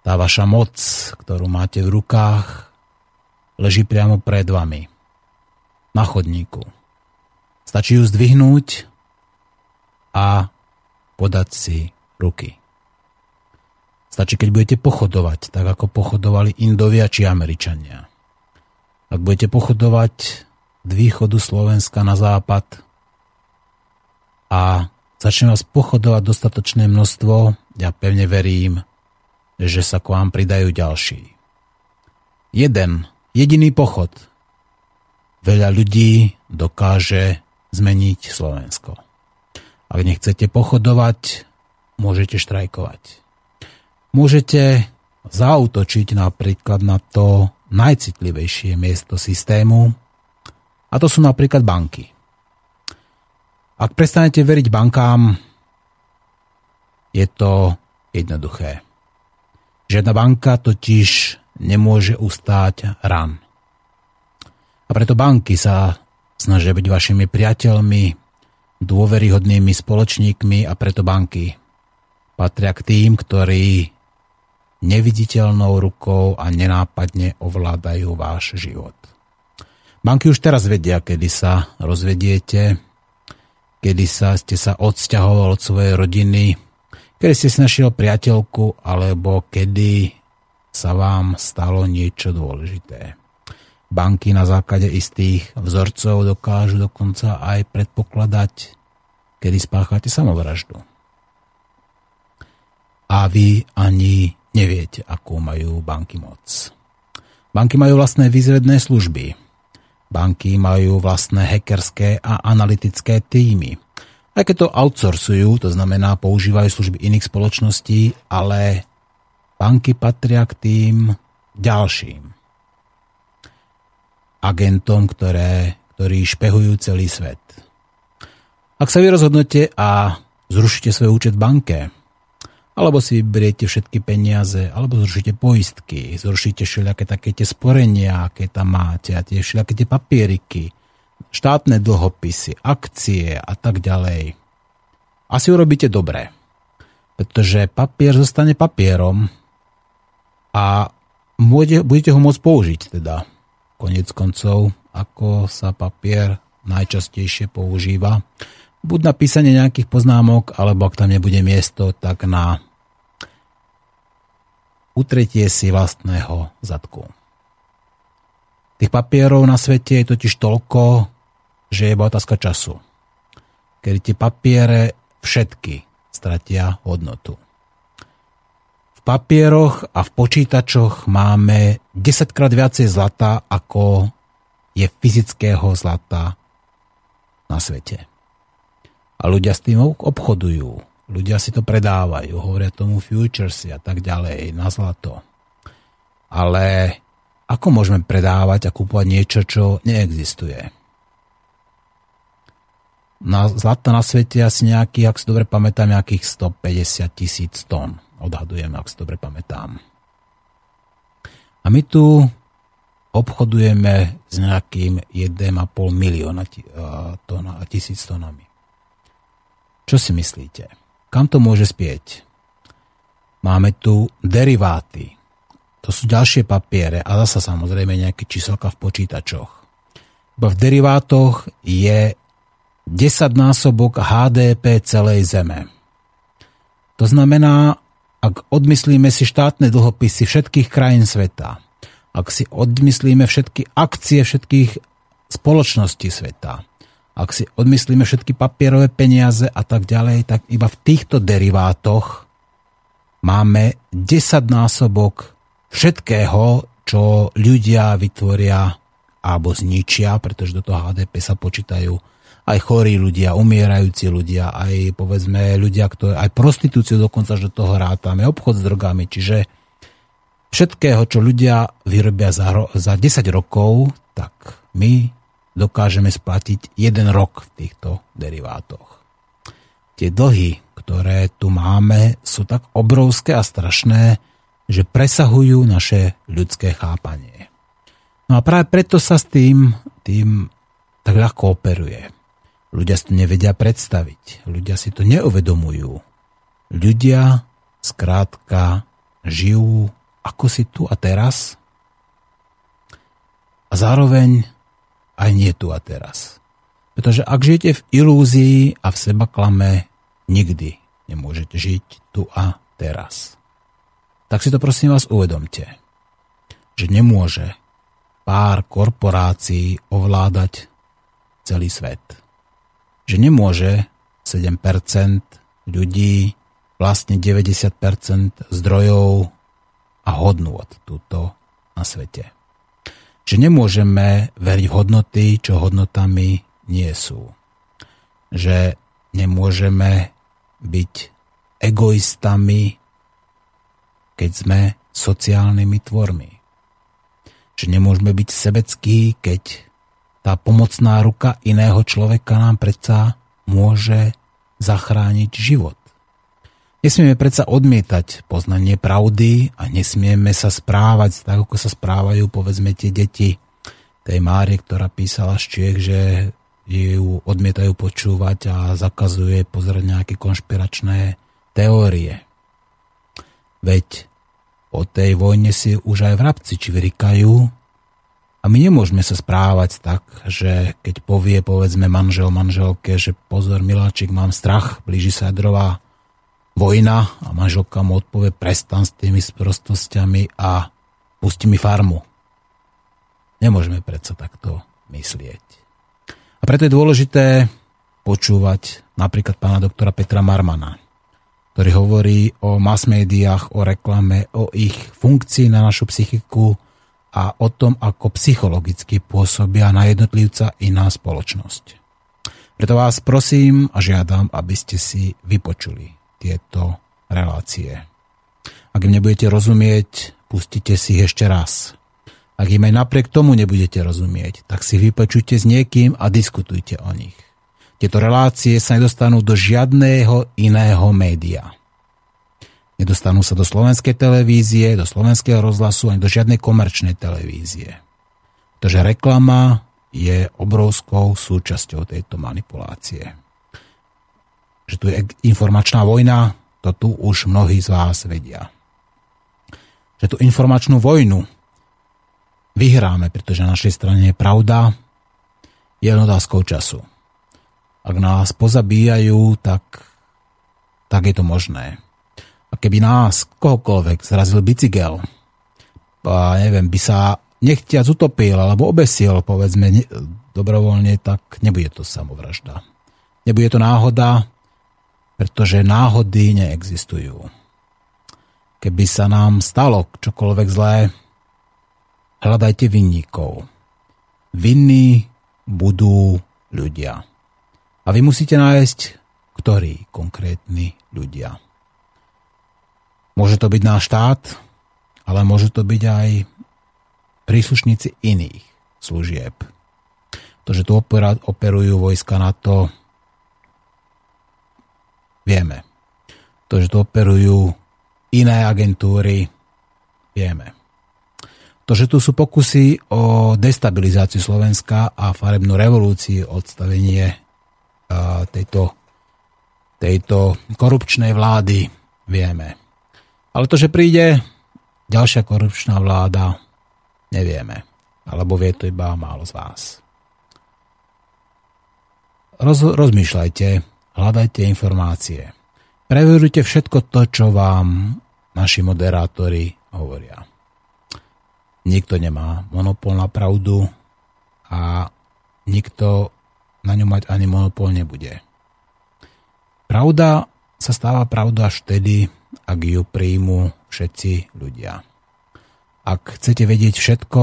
Tá vaša moc, ktorú máte v rukách, leží priamo pred vami. Na chodníku. Stačí ju zdvihnúť a podať si ruky. Stačí, keď budete pochodovať, tak ako pochodovali Indovia či Američania. Ak budete pochodovať od východu Slovenska na západ a začne vás pochodovať dostatočné množstvo, ja pevne verím, že sa k vám pridajú ďalší. Jeden, jediný pochod veľa ľudí dokáže zmeniť Slovensko. Ak nechcete pochodovať, môžete štrajkovať. Môžete zautočiť napríklad na to najcitlivejšie miesto systému, a to sú napríklad banky. Ak prestanete veriť bankám, je to jednoduché. Žiadna banka totiž nemôže ustáť ran. A preto banky sa snažia byť vašimi priateľmi, dôveryhodnými spoločníkmi a preto banky patria k tým, ktorí neviditeľnou rukou a nenápadne ovládajú váš život. Banky už teraz vedia, kedy sa rozvediete, kedy sa ste sa odsťahoval od svojej rodiny, kedy ste si našiel priateľku, alebo kedy sa vám stalo niečo dôležité. Banky na základe istých vzorcov dokážu dokonca aj predpokladať, kedy spáchate samovraždu. A vy ani neviete, akú majú banky moc. Banky majú vlastné výzvedné služby. Banky majú vlastné hackerské a analytické týmy. Aj keď to outsourcujú, to znamená používajú služby iných spoločností, ale banky patria k tým ďalším agentom, ktoré, ktorí špehujú celý svet. Ak sa vy rozhodnete a zrušíte svoj účet v banke, alebo si vyberiete všetky peniaze, alebo zrušíte poistky, zrušíte všelijaké také tie sporenia, aké tam máte a tie všelijaké tie papieriky, štátne dlhopisy, akcie a tak ďalej. Asi urobíte dobre, pretože papier zostane papierom a budete ho môcť použiť teda. Konec koncov, ako sa papier najčastejšie používa buď na písanie nejakých poznámok, alebo ak tam nebude miesto, tak na utretie si vlastného zadku. Tých papierov na svete je totiž toľko, že je iba otázka času. Kedy tie papiere všetky stratia hodnotu. V papieroch a v počítačoch máme 10 krát viacej zlata, ako je fyzického zlata na svete. A ľudia s tým obchodujú. Ľudia si to predávajú, hovoria tomu futuresy a tak ďalej, na zlato. Ale ako môžeme predávať a kúpovať niečo, čo neexistuje? Na zlata na svete asi nejakých, ak si dobre pamätám, nejakých 150 tisíc tón. Odhadujem, ak si dobre pamätám. A my tu obchodujeme s nejakým 1,5 milióna tón a tisíc tónami. Čo si myslíte? Kam to môže spieť? Máme tu deriváty. To sú ďalšie papiere a zasa samozrejme nejaké číselka v počítačoch. Bo v derivátoch je 10 násobok HDP celej Zeme. To znamená, ak odmyslíme si štátne dlhopisy všetkých krajín sveta, ak si odmyslíme všetky akcie všetkých spoločností sveta, ak si odmyslíme všetky papierové peniaze a tak ďalej, tak iba v týchto derivátoch máme 10 násobok všetkého, čo ľudia vytvoria alebo zničia, pretože do toho HDP sa počítajú. Aj chorí ľudia, umierajúci ľudia, aj povedzme ľudia, ktorí, aj prostitúciu dokonca, že do toho rátame, obchod s drogami, čiže všetkého, čo ľudia vyrobia za, za 10 rokov, tak my dokážeme splatiť jeden rok v týchto derivátoch. Tie dlhy, ktoré tu máme, sú tak obrovské a strašné, že presahujú naše ľudské chápanie. No a práve preto sa s tým, tým tak ľahko operuje. Ľudia si to nevedia predstaviť. Ľudia si to neuvedomujú. Ľudia skrátka žijú ako si tu a teraz a zároveň aj nie tu a teraz. Pretože ak žijete v ilúzii a v seba klame, nikdy nemôžete žiť tu a teraz. Tak si to prosím vás uvedomte, že nemôže pár korporácií ovládať celý svet. Že nemôže 7% ľudí vlastne 90% zdrojov a hodnôt túto na svete že nemôžeme veriť hodnoty, čo hodnotami nie sú. Že nemôžeme byť egoistami, keď sme sociálnymi tvormi. Že nemôžeme byť sebeckí, keď tá pomocná ruka iného človeka nám predsa môže zachrániť život. Nesmieme predsa odmietať poznanie pravdy a nesmieme sa správať tak, ako sa správajú povedzme tie deti tej Márie, ktorá písala z Čiech, že ju odmietajú počúvať a zakazuje pozerať nejaké konšpiračné teórie. Veď o tej vojne si už aj vrabci čvirikajú a my nemôžeme sa správať tak, že keď povie povedzme manžel manželke, že pozor miláčik, mám strach, blíži sa jadrová vojna a manželka mu odpovie prestan s tými sprostostiami a pusti mi farmu. Nemôžeme predsa takto myslieť. A preto je dôležité počúvať napríklad pána doktora Petra Marmana, ktorý hovorí o mass médiách, o reklame, o ich funkcii na našu psychiku a o tom, ako psychologicky pôsobia na jednotlivca i na spoločnosť. Preto vás prosím a žiadam, aby ste si vypočuli tieto relácie. Ak im nebudete rozumieť, pustite si ich ešte raz. Ak im aj napriek tomu nebudete rozumieť, tak si vypočujte s niekým a diskutujte o nich. Tieto relácie sa nedostanú do žiadného iného média. Nedostanú sa do slovenskej televízie, do slovenského rozhlasu ani do žiadnej komerčnej televízie. Pretože reklama je obrovskou súčasťou tejto manipulácie. Že tu je informačná vojna, to tu už mnohí z vás vedia. Že tú informačnú vojnu vyhráme, pretože na našej strane je pravda, je otázkou času. Ak nás pozabíjajú, tak, tak je to možné. A keby nás, kohokoľvek, zrazil bicykel, a neviem, by sa nechtiac utopil alebo obesil, povedzme, ne, dobrovoľne, tak nebude to samovražda. Nebude to náhoda, pretože náhody neexistujú. Keby sa nám stalo čokoľvek zlé, hľadajte vinníkov. Vinní budú ľudia. A vy musíte nájsť, ktorí konkrétni ľudia. Môže to byť náš štát, ale môže to byť aj príslušníci iných služieb. To, že tu operujú vojska NATO, vieme. To, že tu operujú iné agentúry, vieme. To, že tu sú pokusy o destabilizáciu Slovenska a farebnú revolúciu, odstavenie tejto, tejto korupčnej vlády, vieme. Ale to, že príde ďalšia korupčná vláda, nevieme. Alebo vie to iba málo z vás. Roz, rozmýšľajte, hľadajte informácie. Preverujte všetko to, čo vám naši moderátori hovoria. Nikto nemá monopol na pravdu a nikto na ňu mať ani monopol nebude. Pravda sa stáva pravda až vtedy, ak ju príjmu všetci ľudia. Ak chcete vedieť všetko,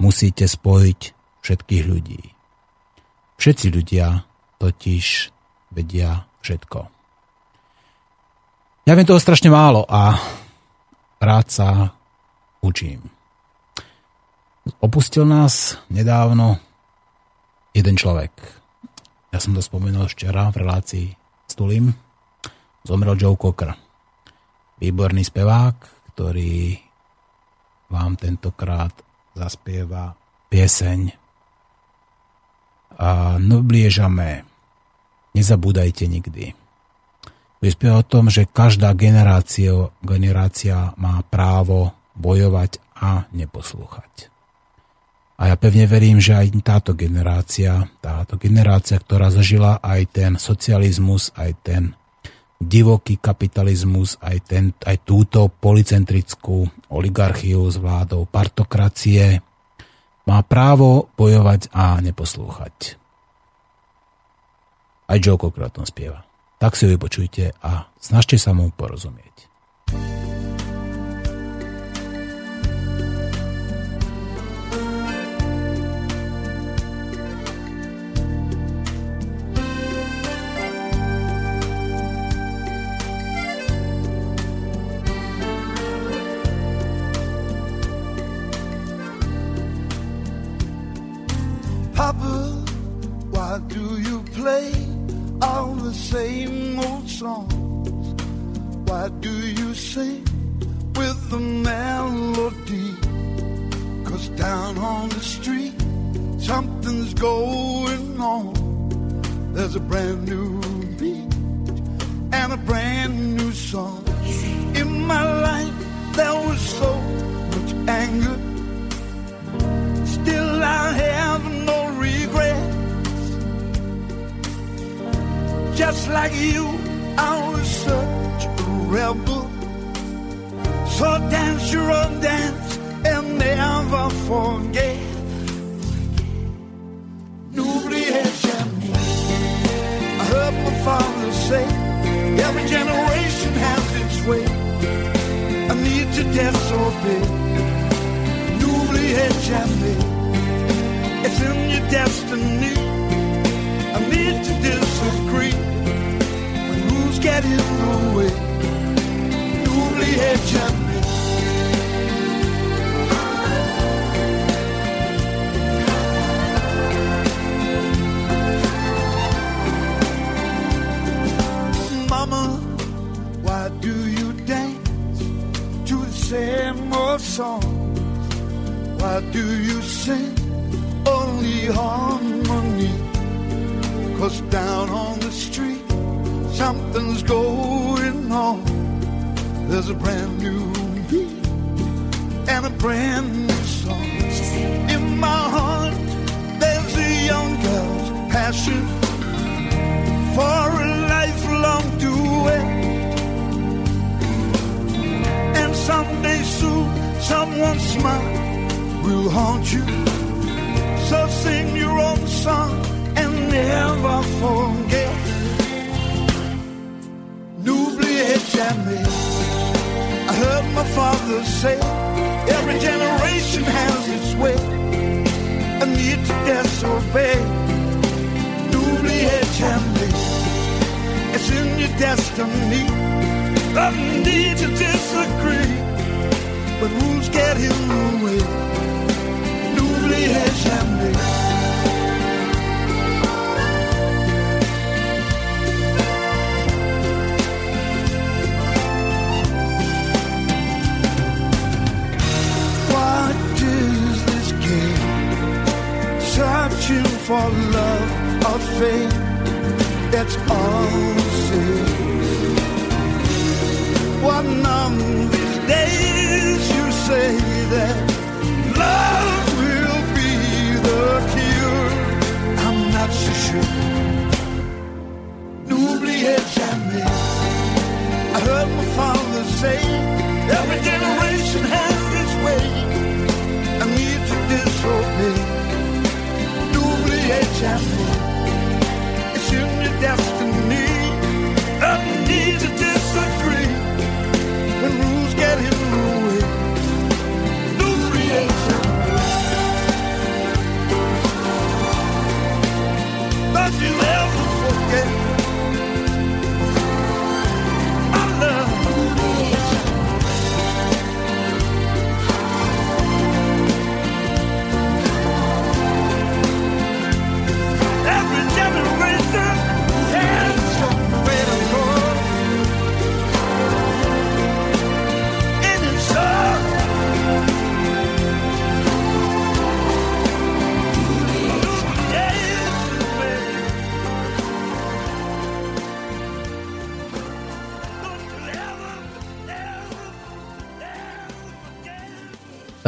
musíte spojiť všetkých ľudí. Všetci ľudia totiž vedia všetko. Ja viem toho strašne málo a rád sa učím. Opustil nás nedávno jeden človek. Ja som to spomenul včera v relácii s Tulím. Zomrel Joe Cocker výborný spevák, ktorý vám tentokrát zaspieva pieseň a nobliežame, nezabúdajte nikdy. Spieva o tom, že každá generácia, generácia má právo bojovať a neposlúchať. A ja pevne verím, že aj táto generácia, táto generácia, ktorá zažila aj ten socializmus, aj ten divoký kapitalizmus, aj, ten, aj túto policentrickú oligarchiu s vládou partokracie, má právo bojovať a neposlúchať. Aj Joe Cocker o tom spieva. Tak si ho vypočujte a snažte sa mu porozumieť. same Jamais. It's in your destiny.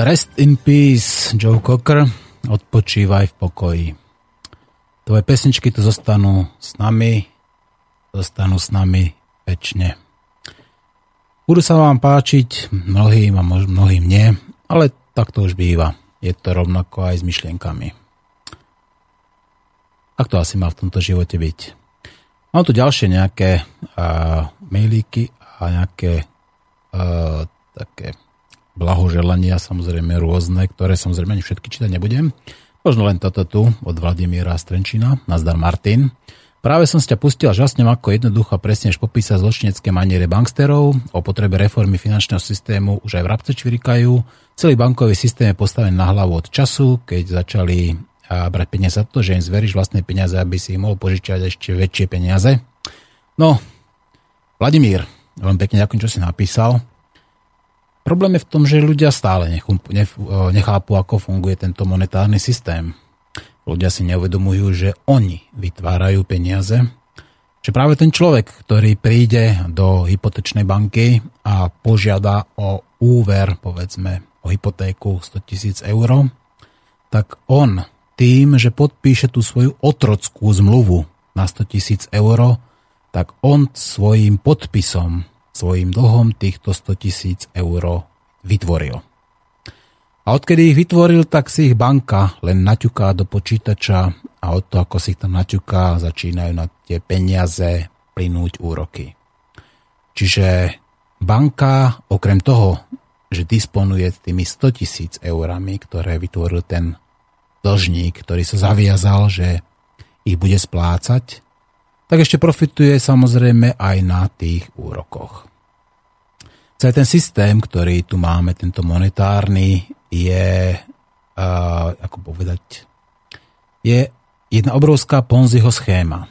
Rest in peace, Joe Cocker, odpočívaj v pokoji. Tvoje pesničky tu zostanú s nami, zostanú s nami väčšine. Budú sa vám páčiť mnohým a mnohým nie, ale tak to už býva. Je to rovnako aj s myšlienkami. Tak to asi má v tomto živote byť. Mám tu ďalšie nejaké uh, mailíky a nejaké uh, také blahoželania, samozrejme rôzne, ktoré samozrejme ani všetky čítať nebudem. Možno len toto tu od Vladimíra Strenčina. Nazdar Martin. Práve som ťa pustil a žasnem ako jednoducho a presne popísať zločinecké maniere banksterov, o potrebe reformy finančného systému už aj v rabce čvirikajú. Celý bankový systém je postavený na hlavu od času, keď začali brať peniaze za to, že im zveríš vlastné peniaze, aby si im mohol požičať ešte väčšie peniaze. No, Vladimír, veľmi pekne ďakujem, čo si napísal. Problém je v tom, že ľudia stále nechápu, ako funguje tento monetárny systém. Ľudia si neuvedomujú, že oni vytvárajú peniaze, že práve ten človek, ktorý príde do hypotečnej banky a požiada o úver, povedzme, o hypotéku 100 tisíc eur, tak on tým, že podpíše tú svoju otrockú zmluvu na 100 tisíc eur, tak on svojím podpisom, svojim dlhom týchto 100 tisíc eur vytvoril. A odkedy ich vytvoril, tak si ich banka len naťuká do počítača a od toho, ako si ich tam naťuká, začínajú na tie peniaze plynúť úroky. Čiže banka, okrem toho, že disponuje tými 100 tisíc eurami, ktoré vytvoril ten dlžník, ktorý sa zaviazal, že ich bude splácať, tak ešte profituje samozrejme aj na tých úrokoch. Celý ten systém, ktorý tu máme, tento monetárny, je, uh, ako povedať, je jedna obrovská Ponziho schéma.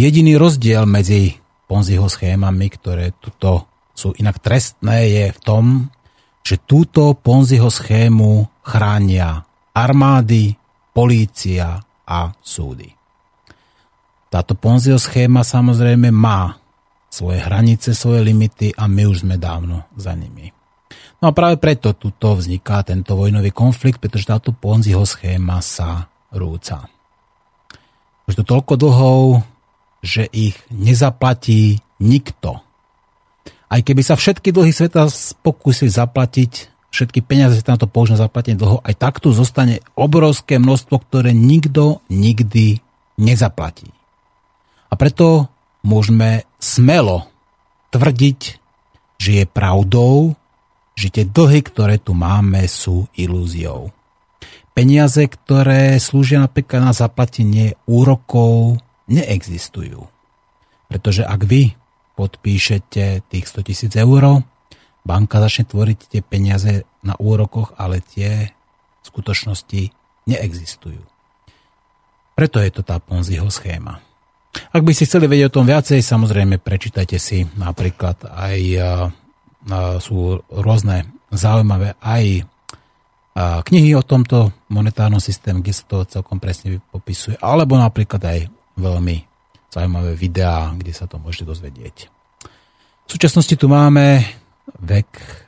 Jediný rozdiel medzi Ponziho schémami, ktoré tuto sú inak trestné, je v tom, že túto Ponziho schému chránia armády, polícia a súdy. Táto Ponziho schéma samozrejme má svoje hranice, svoje limity a my už sme dávno za nimi. No a práve preto tuto vzniká tento vojnový konflikt, pretože táto Ponziho schéma sa rúca. Už to toľko dlhov, že ich nezaplatí nikto. Aj keby sa všetky dlhy sveta pokúsili zaplatiť, všetky peniaze sa na to použijú na zaplatenie dlho, aj takto zostane obrovské množstvo, ktoré nikto nikdy nezaplatí. A preto môžeme smelo tvrdiť, že je pravdou, že tie dlhy, ktoré tu máme, sú ilúziou. Peniaze, ktoré slúžia napríklad na zaplatenie úrokov, neexistujú. Pretože ak vy podpíšete tých 100 tisíc eur, banka začne tvoriť tie peniaze na úrokoch, ale tie v skutočnosti neexistujú. Preto je to tá Ponziho schéma. Ak by ste chceli vedieť o tom viacej, samozrejme prečítajte si napríklad aj sú rôzne zaujímavé aj knihy o tomto monetárnom systéme, kde sa to celkom presne popisuje, alebo napríklad aj veľmi zaujímavé videá, kde sa to môžete dozvedieť. V súčasnosti tu máme vek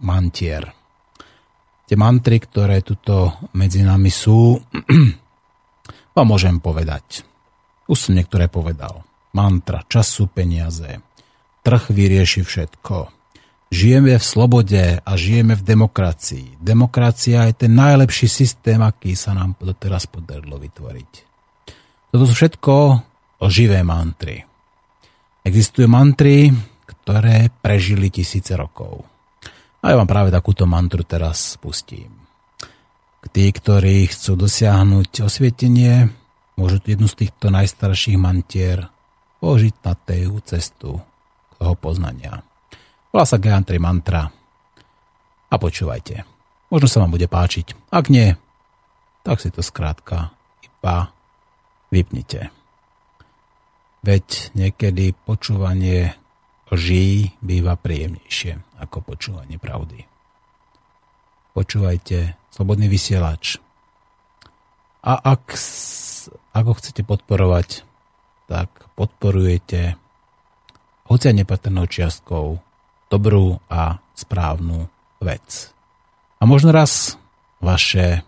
mantier. Tie mantry, ktoré tuto medzi nami sú, *clears throat* vám môžem povedať. Už som niektoré povedal. Mantra, čas sú peniaze. Trh vyrieši všetko. Žijeme v slobode a žijeme v demokracii. Demokracia je ten najlepší systém, aký sa nám doteraz podarilo vytvoriť. Toto sú všetko živé mantry. Existujú mantry, ktoré prežili tisíce rokov. A ja vám práve takúto mantru teraz spustím. Tí, ktorí chcú dosiahnuť osvietenie, môžu jednu z týchto najstarších mantier položiť na tej cestu toho poznania. Volá sa Gayatri mantra. A počúvajte. Možno sa vám bude páčiť. Ak nie, tak si to skrátka iba vypnite. Veď niekedy počúvanie lží býva príjemnejšie ako počúvanie pravdy. Počúvajte Slobodný vysielač. A ak ak ho chcete podporovať, tak podporujete hoci aj nepatrnou čiastkou dobrú a správnu vec. A možno raz vaše,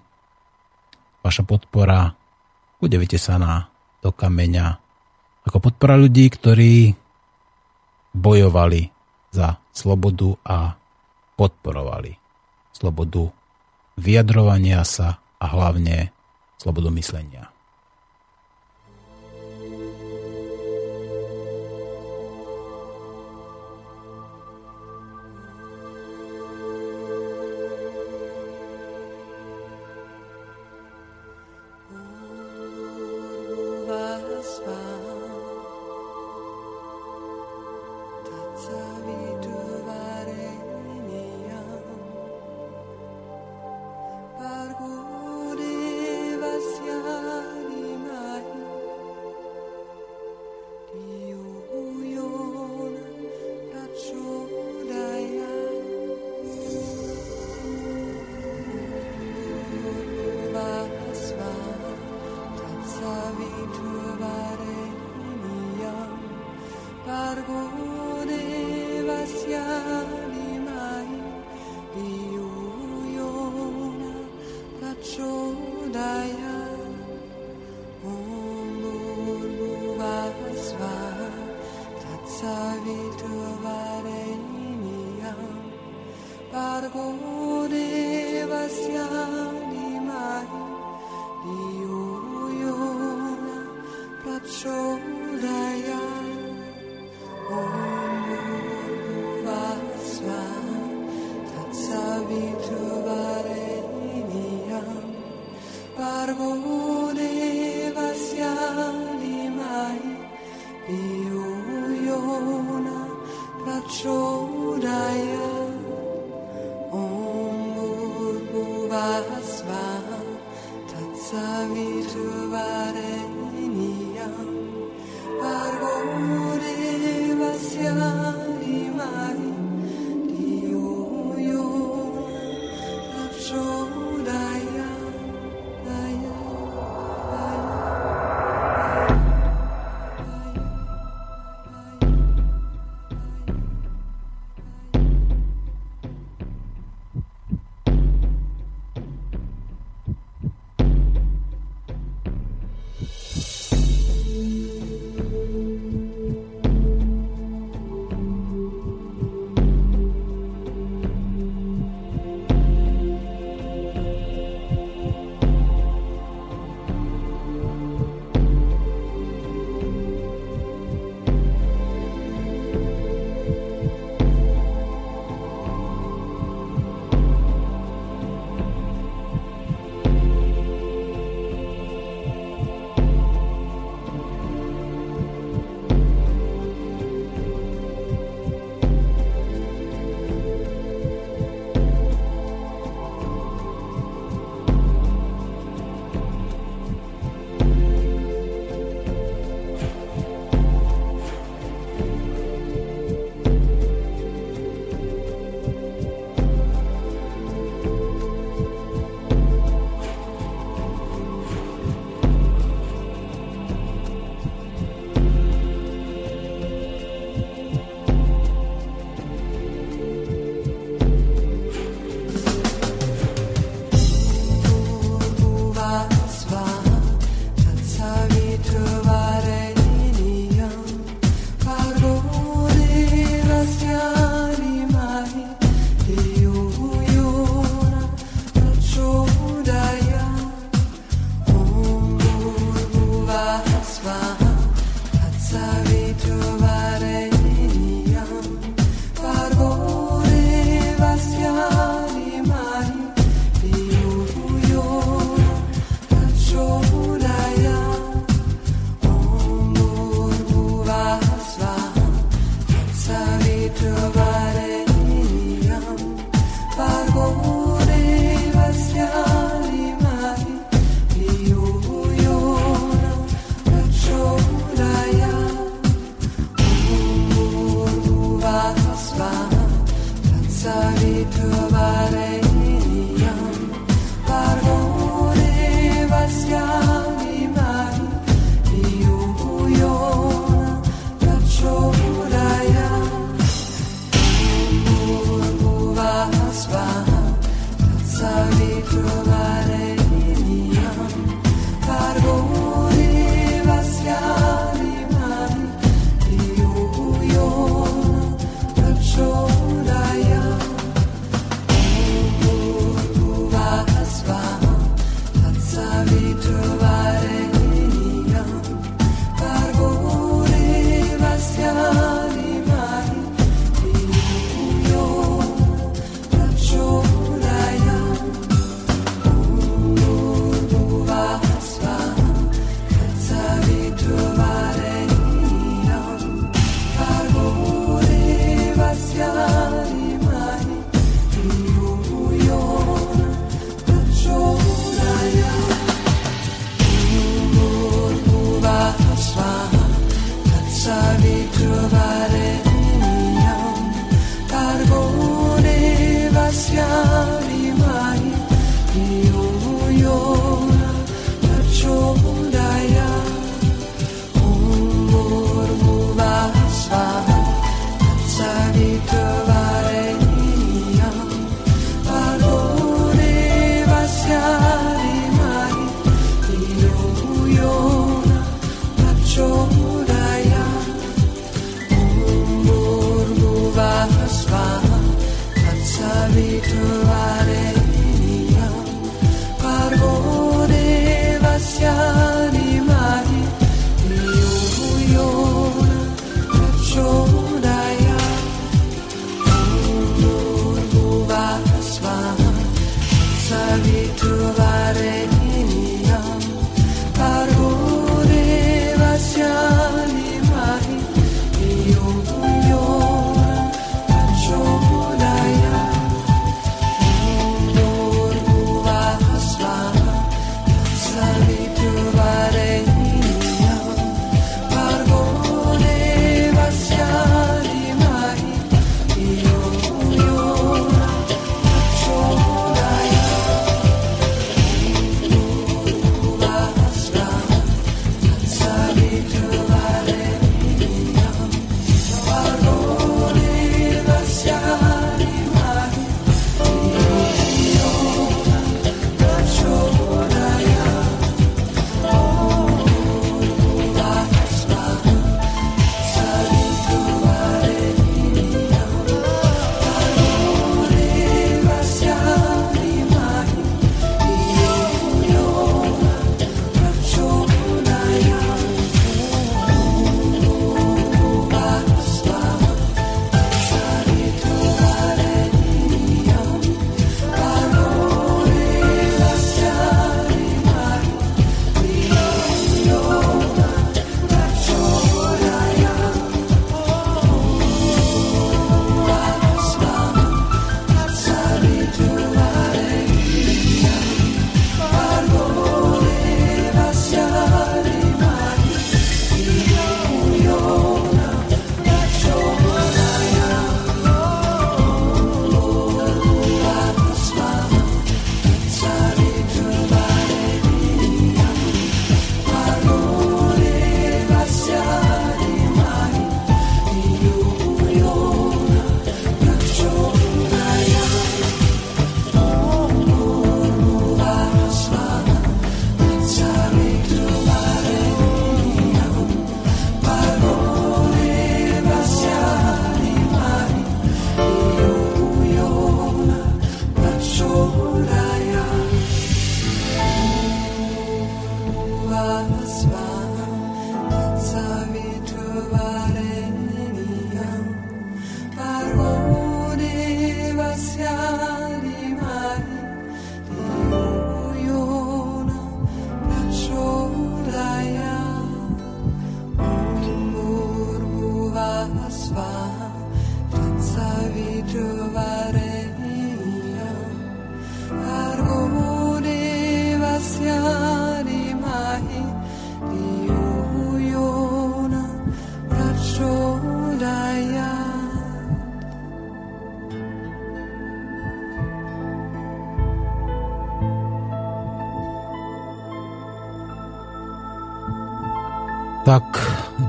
vaša podpora bude vytesaná do kameňa ako podpora ľudí, ktorí bojovali za slobodu a podporovali slobodu vyjadrovania sa a hlavne slobodu myslenia.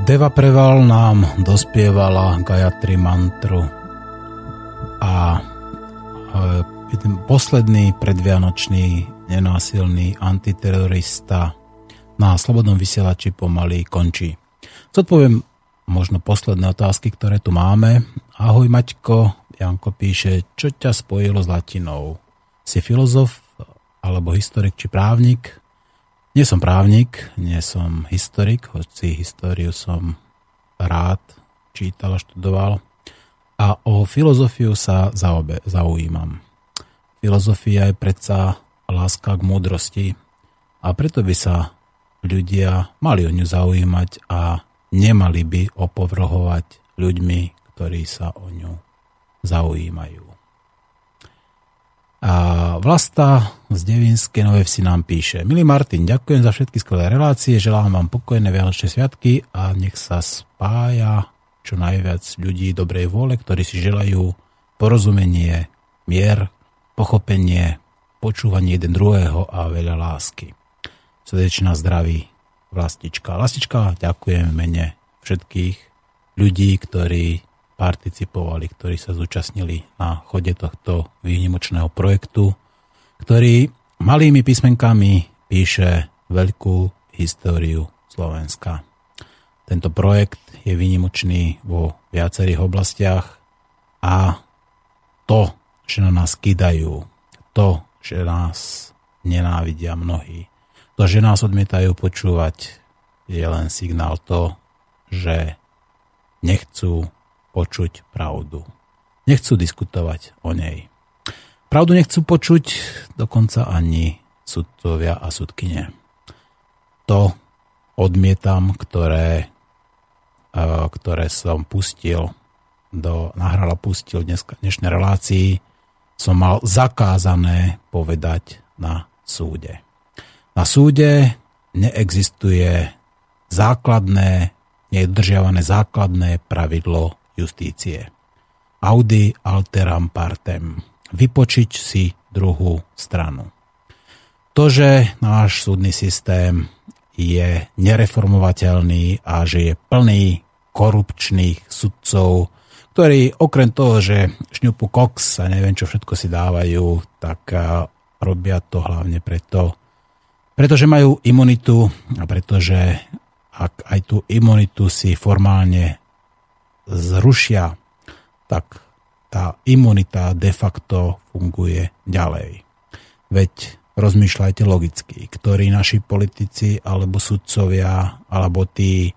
Deva Preval nám dospievala Gayatri mantru a ten posledný predvianočný nenásilný antiterorista na slobodnom vysielači pomaly končí. Zodpoviem možno posledné otázky, ktoré tu máme. Ahoj Maťko, Janko píše, čo ťa spojilo s latinou? Si filozof alebo historik či právnik? Nie som právnik, nie som historik, hoci históriu som rád čítal a študoval. A o filozofiu sa zaobe, zaujímam. Filozofia je predsa láska k múdrosti a preto by sa ľudia mali o ňu zaujímať a nemali by opovrhovať ľuďmi, ktorí sa o ňu zaujímajú. A Vlasta z Devinskej Nové Vsi nám píše Milý Martin, ďakujem za všetky skvelé relácie, želám vám pokojné Vianočné sviatky a nech sa spája čo najviac ľudí dobrej vôle, ktorí si želajú porozumenie, mier, pochopenie, počúvanie jeden druhého a veľa lásky. Srdečná zdraví, Vlastička. Vlastička, ďakujem v mene všetkých ľudí, ktorí participovali, ktorí sa zúčastnili na chode tohto výnimočného projektu, ktorý malými písmenkami píše veľkú históriu Slovenska. Tento projekt je výnimočný vo viacerých oblastiach a to, že na nás kidajú, to, že nás nenávidia mnohí, to, že nás odmietajú počúvať, je len signál to, že nechcú počuť pravdu. Nechcú diskutovať o nej. Pravdu nechcú počuť dokonca ani sudcovia a sudkine. To odmietam, ktoré, e, ktoré som pustil do, nahrala pustil dnes, dnešnej relácii, som mal zakázané povedať na súde. Na súde neexistuje základné, nedržiavané základné pravidlo justície. Audi alteram partem. Vypočiť si druhú stranu. To, že náš súdny systém je nereformovateľný a že je plný korupčných sudcov, ktorí okrem toho, že šňupu koks a neviem čo všetko si dávajú, tak robia to hlavne preto, pretože majú imunitu a pretože ak aj tú imunitu si formálne zrušia, tak tá imunita de facto funguje ďalej. Veď rozmýšľajte logicky, ktorí naši politici alebo sudcovia alebo tí,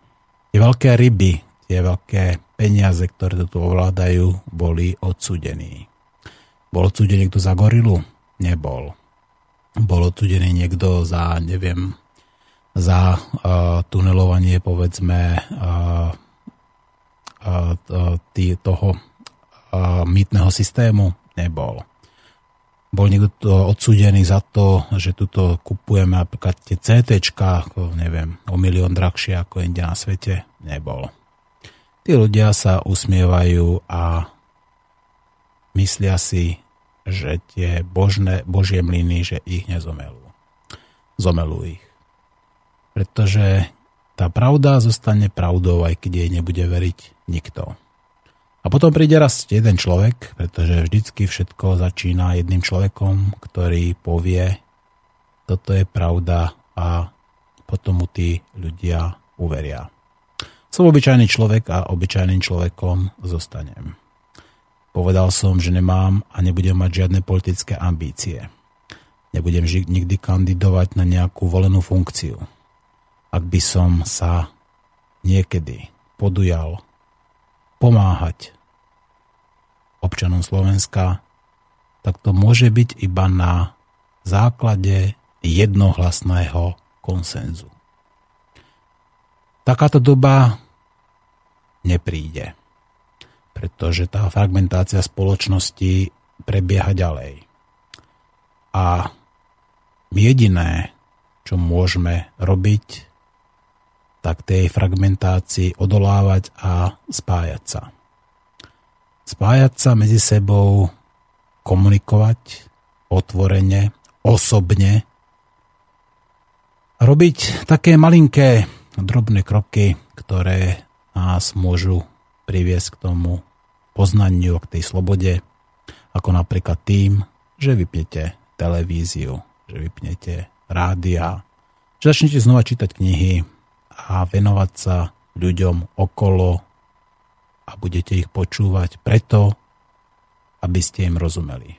tie veľké ryby, tie veľké peniaze, ktoré tu ovládajú, boli odsudení. Bol odsudený niekto za gorilu? Nebol. Bol odsudený niekto za, neviem, za uh, tunelovanie, povedzme, uh, tý, toho mýtneho systému? Nebol. Bol niekto odsúdený za to, že tuto kupujeme napríklad tie CT, neviem, o milión drahšie ako inde na svete? Nebol. Tí ľudia sa usmievajú a myslia si, že tie božné, božie mlyny, že ich nezomelú. Zomelú ich. Pretože tá pravda zostane pravdou, aj keď jej nebude veriť nikto. A potom príde raz jeden človek, pretože vždycky všetko začína jedným človekom, ktorý povie, toto je pravda a potom mu tí ľudia uveria. Som obyčajný človek a obyčajným človekom zostanem. Povedal som, že nemám a nebudem mať žiadne politické ambície. Nebudem nikdy kandidovať na nejakú volenú funkciu ak by som sa niekedy podujal pomáhať občanom Slovenska, tak to môže byť iba na základe jednohlasného konsenzu. Takáto doba nepríde, pretože tá fragmentácia spoločnosti prebieha ďalej. A jediné, čo môžeme robiť, tak tej fragmentácii odolávať a spájať sa. Spájať sa medzi sebou, komunikovať otvorene, osobne, robiť také malinké drobné kroky, ktoré nás môžu priviesť k tomu poznaniu, k tej slobode, ako napríklad tým, že vypnete televíziu, že vypnete rádia, že začnete znova čítať knihy a venovať sa ľuďom okolo a budete ich počúvať preto, aby ste im rozumeli.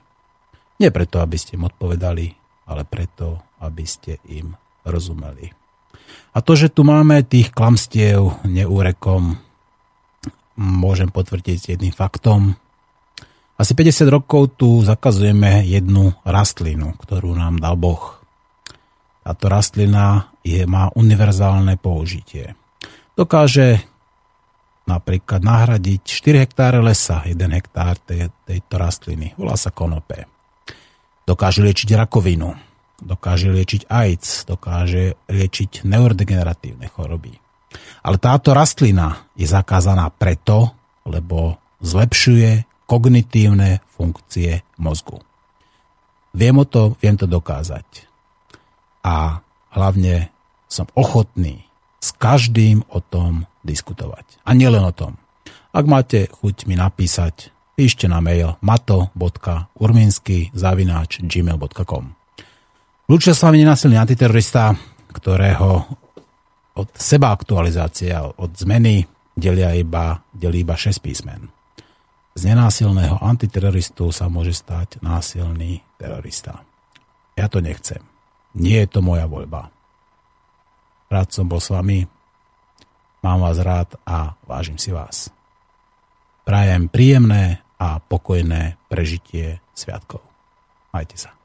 Nie preto, aby ste im odpovedali, ale preto, aby ste im rozumeli. A to, že tu máme tých klamstiev neúrekom, môžem potvrdiť jedným faktom. Asi 50 rokov tu zakazujeme jednu rastlinu, ktorú nám dal Boh. Táto rastlina je, má univerzálne použitie. Dokáže napríklad nahradiť 4 hektáre lesa, 1 hektár tej, tejto rastliny. Volá sa konope. Dokáže liečiť rakovinu, dokáže liečiť AIDS, dokáže liečiť neurodegeneratívne choroby. Ale táto rastlina je zakázaná preto, lebo zlepšuje kognitívne funkcie mozgu. Viem o to, viem to dokázať. A hlavne som ochotný s každým o tom diskutovať. A nielen o tom. Ak máte chuť mi napísať, píšte na mail mato.urminsky zavináč gmail.com Lúčia s vami nenasilný antiterorista, ktorého od seba aktualizácie od zmeny delia iba, delí iba 6 písmen. Z nenásilného antiteroristu sa môže stať násilný terorista. Ja to nechcem. Nie je to moja voľba. Rád som bol s vami, mám vás rád a vážim si vás. Prajem príjemné a pokojné prežitie sviatkov. Majte sa.